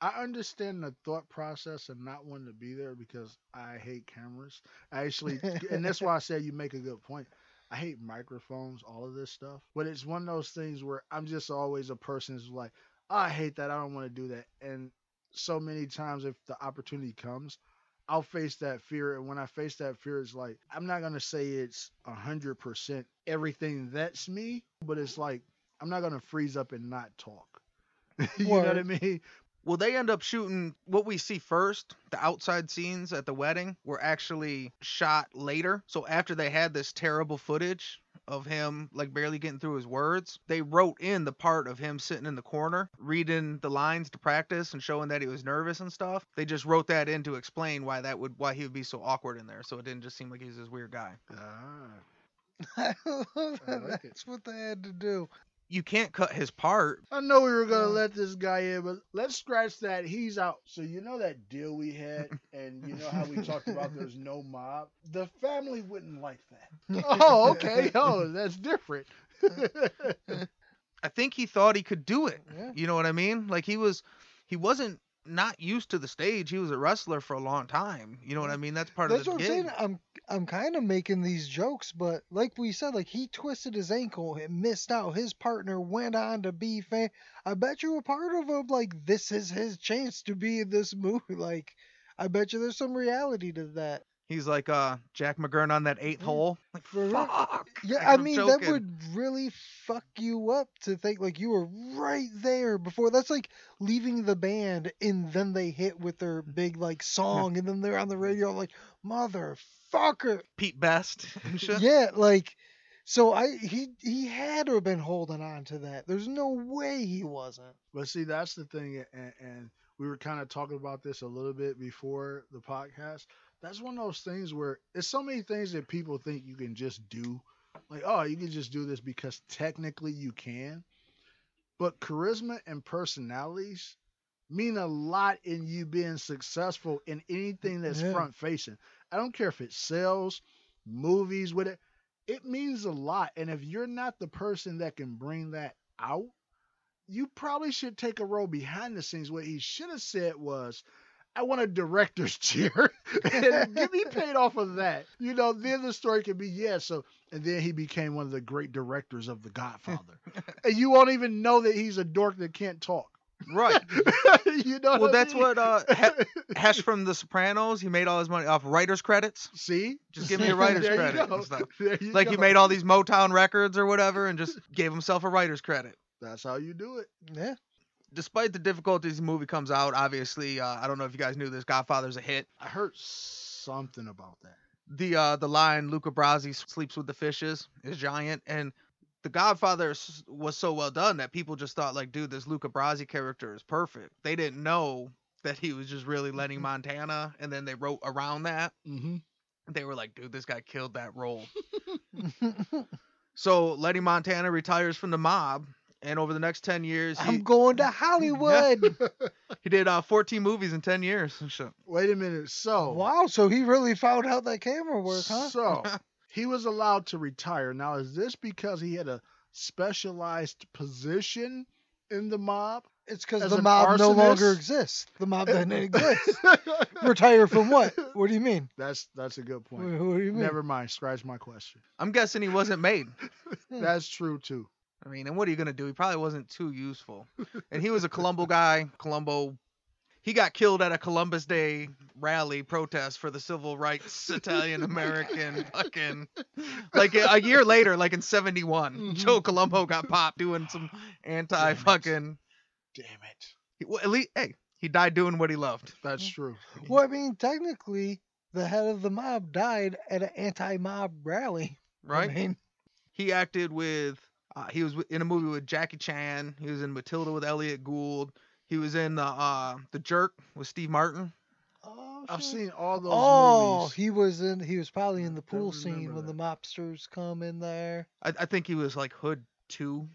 I understand the thought process and not wanting to be there because I hate cameras. I actually, and that's *laughs* why I said you make a good point. I hate microphones, all of this stuff. But it's one of those things where I'm just always a person who's like, "Oh, I hate that. I don't want to do that. And so many times, if the opportunity comes, I'll face that fear. And when I face that fear, it's like, I'm not going to say it's 100% everything that's me, but it's like, I'm not going to freeze up and not talk. *laughs* you know what I mean? Well, they end up shooting what we see first. The outside scenes at the wedding were actually shot later. So after they had this terrible footage of him like barely getting through his words, they wrote in the part of him sitting in the corner reading the lines to practice and showing that he was nervous and stuff. They just wrote that in to explain why that would why he would be so awkward in there. So it didn't just seem like he was this weird guy. Ah. *laughs* I like it. That's what they had to do. You can't cut his part. I know we were gonna Yeah. let this guy in, but let's scratch that. He's out. So you know that deal we had, *laughs* and you know how we talked about there's no mob. The family wouldn't like that. *laughs* Oh, okay. *laughs* Oh, that's different. I think he thought he could do it. Yeah. You know what I mean? Like he was he wasn't not used to the stage. He was a wrestler for a long time. You know what I mm. mean? That's part That's of what I'm gig. saying. I'm I'm kind of making these jokes, but like we said, like he twisted his ankle and missed out. His partner went on to be fan. I bet you a part of him like this is his chance to be in this *laughs* movie. Like I bet you there's some reality to that. He's like uh Jack McGurn on that eighth hole. Like For fuck. Yeah, Like, I I'm mean that would really fuck you up to think like you were right there before. That's like leaving the band and then they hit with their big like song and then they're on the radio like motherfucker. Pete Best and shit. Yeah, like so I he he had to have been holding on to that. There's no way he wasn't. but see, that's the thing, and, and we were kind of talking about this a little bit before the podcast. That's one of those things where it's so many things that people think you can just do. Like, oh, you can just do this because technically you can. But charisma and personalities mean a lot in you being successful in anything that's Yeah. front facing. I don't care if it's sales, movies, with it. It means a lot. And if you're not the person that can bring that out, you probably should take a role behind the scenes. What he should have said was, I want a director's *laughs* chair and get me paid off of that. You know, then the story could be, yeah, so, and then he became one of the great directors of The Godfather. *laughs* and you won't even know that he's a dork that can't talk. Right. *laughs* you know. Well, what I that's mean? what uh, He- Hesh from The Sopranos. He made all his money off writers' credits. See, Just give me a writer's There you credit go. Like he made all these Motown records or whatever, and just gave himself a writer's credit. That's how you do it. Yeah. Despite the difficulties the movie comes out, obviously, uh, I don't know if you guys knew this. Godfather's a hit. I heard something about that. the uh the line Luca Brasi sleeps with the fishes is giant and the Godfather was so well done that people just thought like dude this Luca Brasi character is perfect. They didn't know that he was just really Lenny Montana and then they wrote around that. Mm-hmm. They were like dude this guy killed that role. *laughs* So Lenny Montana retires from the mob and over the next 10 years he, I'm going to Hollywood. *laughs* he did uh 14 movies in 10 years and shit. Wait a minute. So Wow, so he really found out that camera work, huh? So *laughs* he was allowed to retire. Now, is this because he had a specialized position in the mob? It's because the an mob no longer exists. The mob doesn't *laughs* exist. Retire from what? What do you mean? That's that's a good point. what do you mean? Never mind. Scratch my question. I'm guessing he wasn't made. That's true too. I mean, and what are you gonna do? He probably wasn't too useful. And he was a *laughs* Colombo guy. Colombo, he got killed at a Columbus Day rally protest for the civil rights *laughs* Italian American fucking. *laughs* Like a, year later, like in '71, Mhm. Joe Colombo got popped doing some anti fucking. Damn it. he- well, At least, hey, he died doing what he loved. That's true. Well, I mean, technically, the head of the mob died at an anti-mob rally. Right? I mean, He acted with. Uh, he was in a movie with Jackie Chan. He was in Matilda with Elliott Gould. He was in the uh, the Jerk with Steve Martin. oh, I've seen all those Oh, movies. he was in. He was probably in the pool scene remember when the mobsters come in there. I, I think he was like Hood two.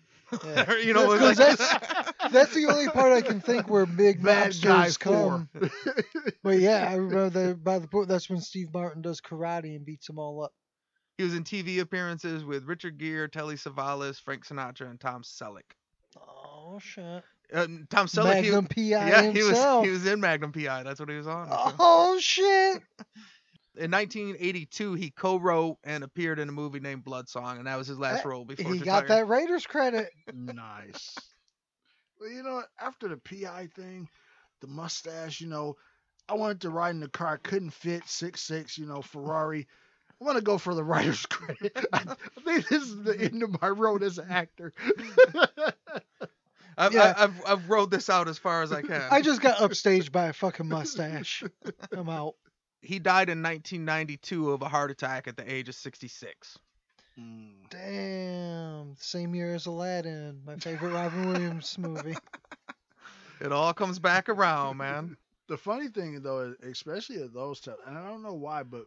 Yeah. *laughs* you know, like that's- That's the only part I can think where big *laughs* Bad mobsters come. *laughs* But yeah, I remember that by the pool. That's when Steve Martin does karate and beats them all up. He was in TV appearances with Richard Gere, Telly Savalas, Frank Sinatra, and Tom Selleck. Oh shit! Um, Tom Selleck, he, Magnum PI yeah, he was he was in Magnum PI. That's what he was on. Oh shit! *laughs* In 1982, he co-wrote and appeared in a movie named Blood Song, and that was his last Eh, role before He retiring. got that Raiders credit. *laughs* nice. Well, you know, after the PI thing, the mustache, you know, I wanted to ride in the car, couldn't fit six six, you know, Ferrari. I want to go for the writer's *laughs* credit. I, I think this is the end of my road as an actor. *laughs* I've, Yeah. I, I've I've rode this out as far as I can. I just got upstaged by a fucking mustache. *laughs* I'm out. He died in 1992 of a heart attack at the age of 66. Mm. Damn. Same year as Aladdin, my favorite Robin Williams movie. It all comes back around, man. The funny thing though, especially at those times, and I don't know why, but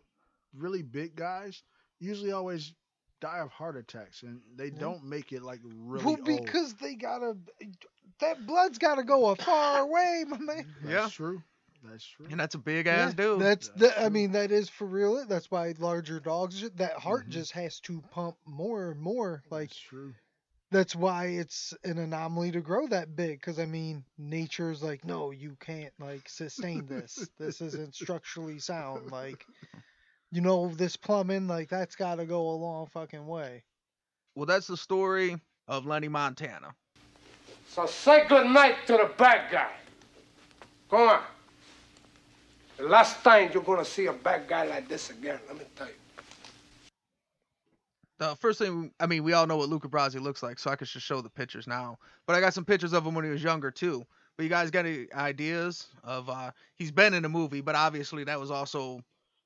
really big guys usually always die of heart attacks, and they Yeah. don't make it like really well, old. because they gotta. That blood's gotta go a far away, my man. That's Yeah. true. That's true. And that's a big Yeah, ass dude. That's That's the. I mean, that is for real. That's why larger dogs. That heart Mhm. just has to pump more and more. Like That's true. that's why it's an anomaly to grow that big. Because I mean, nature's like, no, you can't like sustain this. this isn't structurally sound. Like, you know, this plumbing, like that's got to go a long fucking way. Well, that's the story of Lenny Montana. So say good night to the bad guy. Come on. The last time you're gonna see a bad guy like this again, let me tell you. The first thing, I mean, we all know what Luca Brasi looks like, so I could just show the pictures now. But I got some pictures of him when he was younger too. But you guys got any ideas of? uh He's been in a movie, but obviously that was also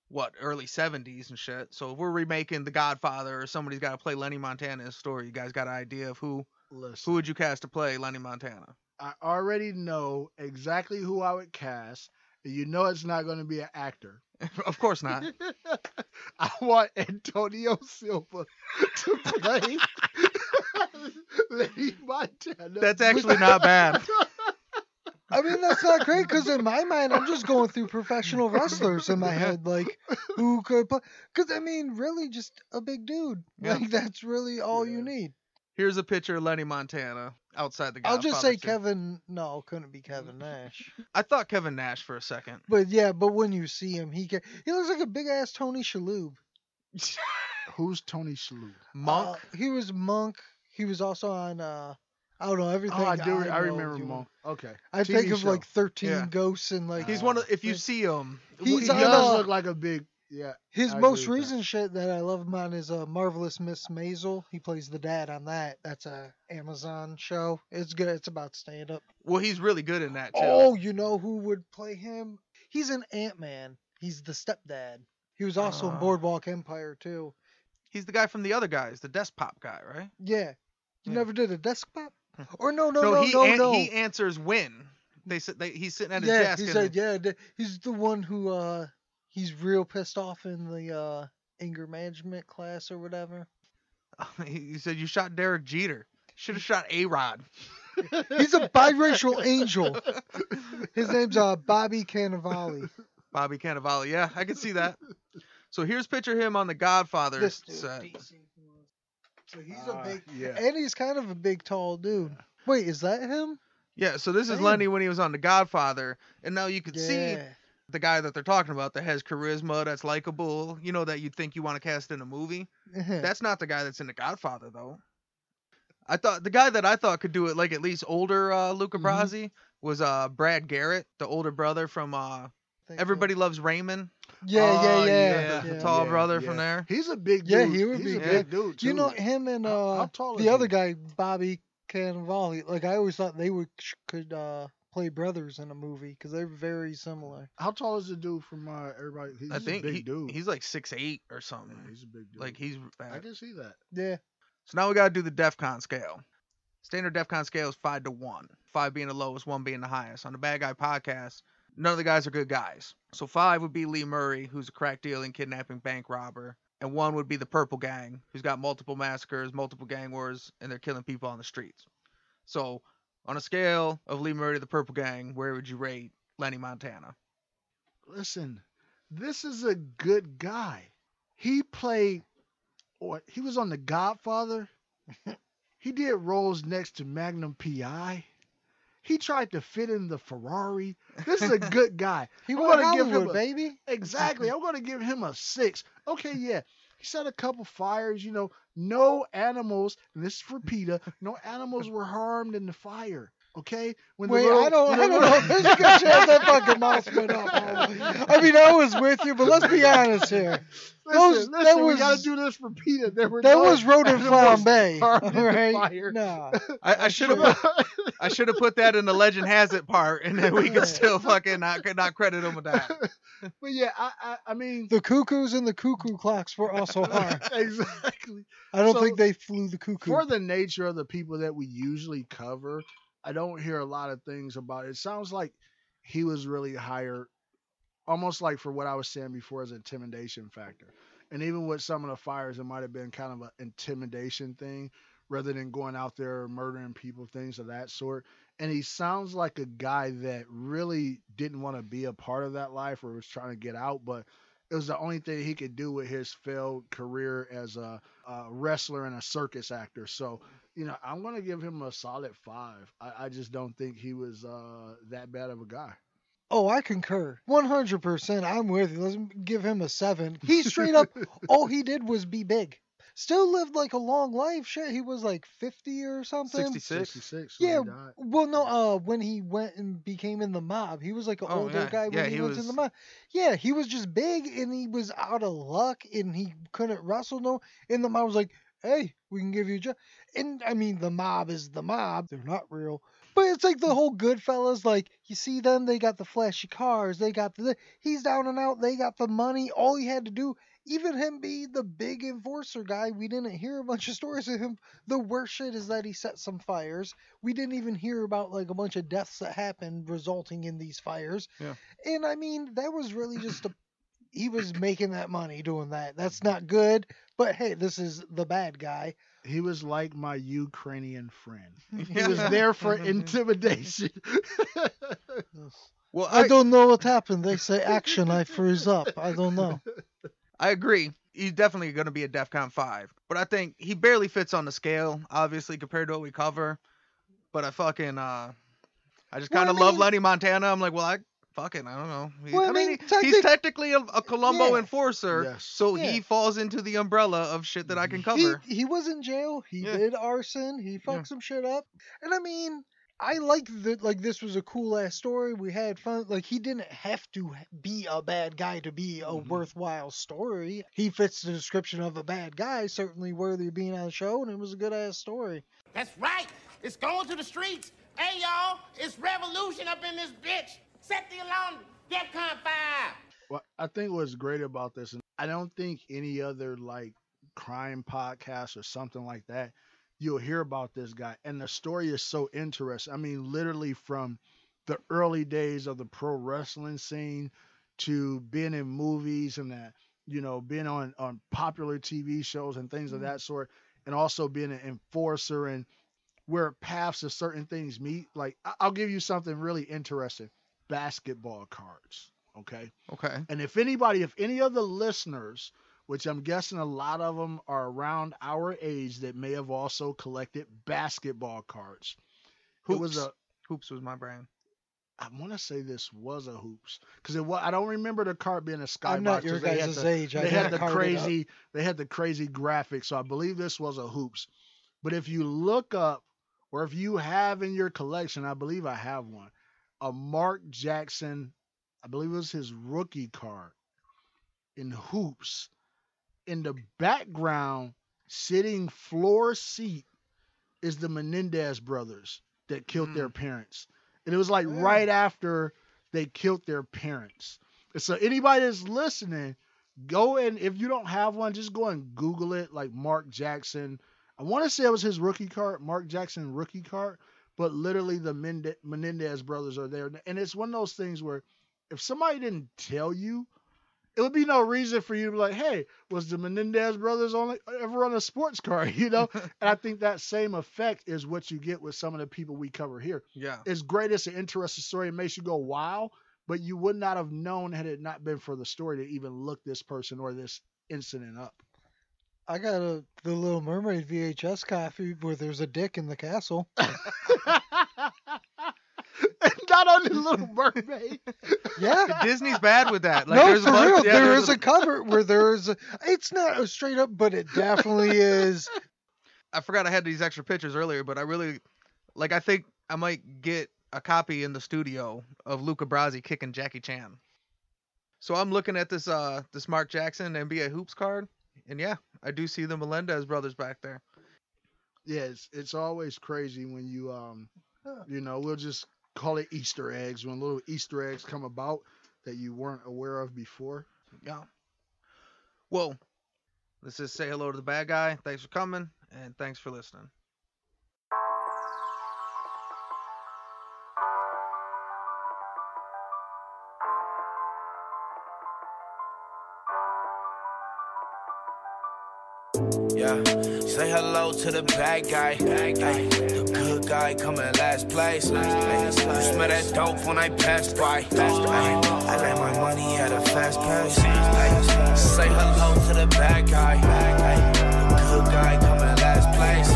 what early '70s and shit. So if we're remaking The Godfather, or somebody's got to play Lenny Montana in a story, you guys got an idea of who Listen, who would you cast to play Lenny Montana? I already know exactly who I would cast, you know it's not going to be an actor. *laughs* of course not. *laughs* I want Antonio Silva to play *laughs* Lenny Montana. That's actually not bad. I mean, that's not great because in my mind, I'm just going through professional wrestlers in my head, like who could play. Because I mean, really, just a big dude. Yeah. Like that's really all you need. Here's a picture of Lenny Montana outside the I'll just say 2. Kevin. No, couldn't be Kevin Nash. I thought Kevin Nash for a second. But yeah, but when you see him, he can, he looks like a big ass Tony Shalhoub. *laughs* Who's Tony Shalhoub? Monk. Uh, he was Monk. He was also on uh, I don't know everything. Oh, I do. I, know, remember him. Okay. I TV think of show. like Thirteen Yeah. Ghosts and like He's one of if you see him, he does uh, look like a big. Yeah. His I most with that. recent shit that I love him on is uh, Marvelous Miss Maisel. He plays the dad on that. That's a Amazon show. It's good. It's about stand up. well, he's really good in that too. Oh, you know who would play him? He's an Ant Man. He's the stepdad. He was also in Ah. Boardwalk Empire too. He's the guy from the other guys, the desk pop guy, right? Yeah. You Yeah. never did a desk pop? *laughs* Or no, no, no, no, he no. an- he answers when they said They, he's sitting at his yeah, desk. he and said, yeah, th- he's the one who uh he's real pissed off in the uh anger management class or whatever. *laughs* he, he said you shot Derek Jeter. Should have shot A Rod. *laughs* He's a biracial angel. His name's uh Bobby Cannavale. Bobby Cannavale. Yeah, I can see that. So here's picture him on the Godfather This dude, set. DC. He's Ah, a big yeah. and he's kind of a big tall dude. Wait, is that him? Yeah, so this is Lenny when he was on the Godfather, and now you can see the guy that they're talking about that has charisma, that's likable. You know that you'd think you want to cast in a movie. *laughs* That's not the guy that's in the Godfather though. I thought the guy that I thought could do it like at least older uh, Luca Mhm. Brasi was uh Brad Garrett, the older brother from uh uh, Everybody Loves Raymond. Yeah, yeah, yeah. yeah, yeah. the tall brother from there. He's a big dude. Yeah, he would He's be a big. big dude. You know him and uh how tall the other he? guy, Bobby Cannavale. Like I always thought they would could uh play brothers in a movie because they're very similar. How tall is the dude from uh, everybody? He's I think a big he- dude. he's like six eight or something. Yeah, he's a big dude. like he's I can see that. Yeah. So now we gotta do the DEFCON scale. Standard DEFCON scale is five to one. Five being the lowest, one being the highest. On the Bad Guy podcast, none of the guys are good guys. So five would be Lee Murray, who's a crack dealing, kidnapping bank robber. And one would be the Purple Gang, who's got multiple massacres, multiple gang wars, and they're killing people on the streets. So on a scale of Lee Murray to the Purple Gang, where would you rate Lenny Montana? Listen, this is a good guy. He played, or he was on The Godfather. *laughs* he did roles next to Magnum PI. He tried to fit in the Ferrari. This is a *laughs* good guy. He I'm gonna give him a- baby. Exactly. I'm going to give him a six. Okay, *laughs* yeah. He set a couple fires, you know, no animals, and this is for PETA, no animals were harmed in the fire. Okay? When the Wait, little- I don't, when I don't know. There's a good chance that fucking mouse went up. *laughs* I mean, I was with you, but let's be honest here. Listen, Those- listen, that we was- gotta do this for PETA. There were That no was rodent animals flambe, harmed in the right? Nah. I, I should have I should have put that in the legend has it part, and then we could still fucking not not credit him with that. *laughs* but yeah, I, I, I mean, The cuckoos and the cuckoo clocks were also *laughs* hard. exactly. I don't So, think they flew the cuckoo. For the nature of the people that we usually cover, I don't hear a lot of things about it. It sounds like he was really hired, almost like for what I was saying before, as intimidation factor. And even with some of the fires, it might have been kind of an intimidation thing rather than going out there murdering people, things of that sort. And he sounds like a guy that really didn't want to be a part of that life or was trying to get out, but it was the only thing he could do with his failed career as a, a wrestler and a circus actor. So, you know, I'm going to give him a solid five. I, I just don't think he was uh, that bad of a guy. Oh, I concur. 100%. I'm with you. Let's give him a seven. He *laughs* straight up, all he did was be big. Still lived like a long life. Shit, he was like 50 or something. 66. 66. Yeah, when he died. well, no, uh, when he went and became in the mob, he was like an Oh, older yeah. guy when Yeah, he, he went in the mob. Yeah, he was just big and he was out of luck and he couldn't wrestle no. And the mob was like, "Hey, we can give you a job." And I mean, the mob is the mob; they're not real. But it's like the whole Goodfellas. Like you see them, they got the flashy cars, they got the. He's down and out. They got the money. All he had to do. Even him be the big enforcer guy, we didn't hear a bunch of stories of him the worst shit is that he set some fires. We didn't even hear about like a bunch of deaths that happened resulting in these fires. Yeah. And I mean, that was really just a he was making that money doing that. That's not good, but hey, this is the bad guy. He was like my Ukrainian friend. *laughs* He was there for *laughs* intimidation. *laughs* Well, I I, don't know what happened. They say action, I freeze up. I don't know. I agree. He's definitely going to be a DEFCON 5. But I think he barely fits on the scale, obviously, compared to what we cover. But I fucking, uh, I just Well, I kind of love mean- Lenny Montana. I'm like, well, I fuck it, I don't know. He- Well, I I mean, mean, he- technic- he's technically a, a Colombo Yeah. enforcer, Yes. so Yeah. he falls into the umbrella of shit that I can cover. he was in jail. He Yeah. did arson. He fucked some shit up. And I mean, I like that. Like this was a cool ass story. We had fun. Like he didn't have to be a bad guy to be a Mm-hmm. worthwhile story. He fits the description of a bad guy. Certainly worthy of being on the show, and it was a good ass story. That's right. It's going to the streets. Hey, y'all, it's revolution up in this bitch. Set the alarm. DEFCON 5. What I think what's great about this, and I don't think any other like crime podcast or something like that, you'll hear about this guy. And the story is so interesting. I mean, literally from the early days of the pro wrestling scene to being in movies and that, you know, being on on popular TV shows and things of mm-hmm. that sort, and also being an enforcer and where paths of certain things meet. Like I'll give you something really interesting. Basketball cards. Okay. okay. And if anybody, if any of the listeners, which I'm guessing a lot of them are around our age that may have also collected basketball cards. It was a Hoops was my brand. I want to say this was a hoops because it was. I don't remember the card being a skybox. I'm not your 'cause they had guys' the- age. I They had the crazy. They had the crazy graphics, so I believe this was a hoops. But if you look up, or if you have in your collection, I believe I have one, a Mark Jackson. I believe it was his rookie card in hoops. In the background, sitting floor seat, is the Menendez brothers that killed their mm. parents. And it was like Yeah. right after they killed their parents. And so anybody that's listening, go and if you don't have one, just go and Google it, like Mark Jackson. I want to say it was his rookie card, Mark Jackson rookie card, but literally the Mende- Menendez brothers are there. And it's one of those things where if somebody didn't tell you, it would be no reason for you to be like, hey, was the Menendez brothers only ever on a sports car? *laughs* You know? *laughs* and I think that same effect is what you get with some of the people we cover here. Yeah. It's great, it's an interesting story. It makes you go, wow, but you would not have known had it not been for the story to even look this person or this incident up. I got a the Little Mermaid VHS copy where there's a dick in the castle. *laughs* not on the Little Mermaid. Yeah. *laughs* Disney's bad with that. Like no, there's for a bunch, real. yeah, there there's is a cover where there's. A, it's not a straight up, but it definitely is. I forgot I had these extra pictures earlier, but I really like. I think I might get a copy in the studio of Luca Brasi kicking Jackie Chan. So I'm looking at this uh this Mark Jackson NBA hoops card, and yeah, I do see the Melendez brothers back there. Yeah, it's, it's always crazy when you um you know, we'll just call it Easter eggs when little Easter eggs come about that you weren't aware of before. Yeah. Well, this is say hello to the bad guy. Thanks for coming, and thanks for listening. Hello to the bad guy. Ay, the good guy coming last place. Ay, you smell that dope when I pass by. Ay, I let my money at a fast pace. Ay, say hello to the bad guy. Ay, the good guy coming last place.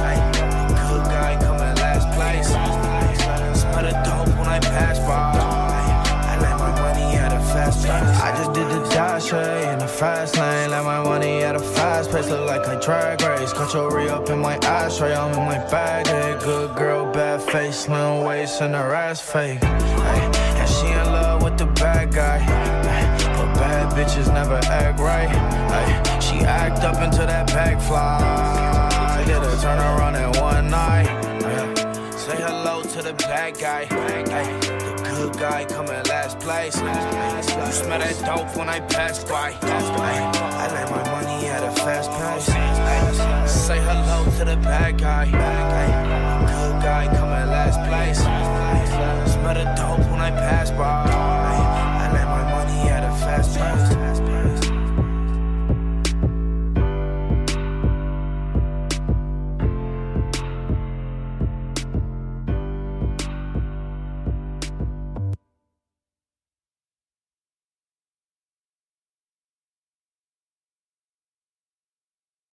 The I just did the dash in the fast lane. Let my money at a fast pace. Look like a drag race. Cut your re up in my ashtray. I'm in my bag. Hey, good girl, bad face, slim waist, and her ass fake. Ay, and she in love with the bad guy. But bad bitches never act right. She act up until that bag fly. Did a turn around in one night. Say hello to the bad guy. Good guy coming last place. You smell that dope when I pass by. I lay my money at a fast pace. Say hello to the bad guy. Good guy coming last place. Smell the dope when I pass by. I lay my money at a fast pace.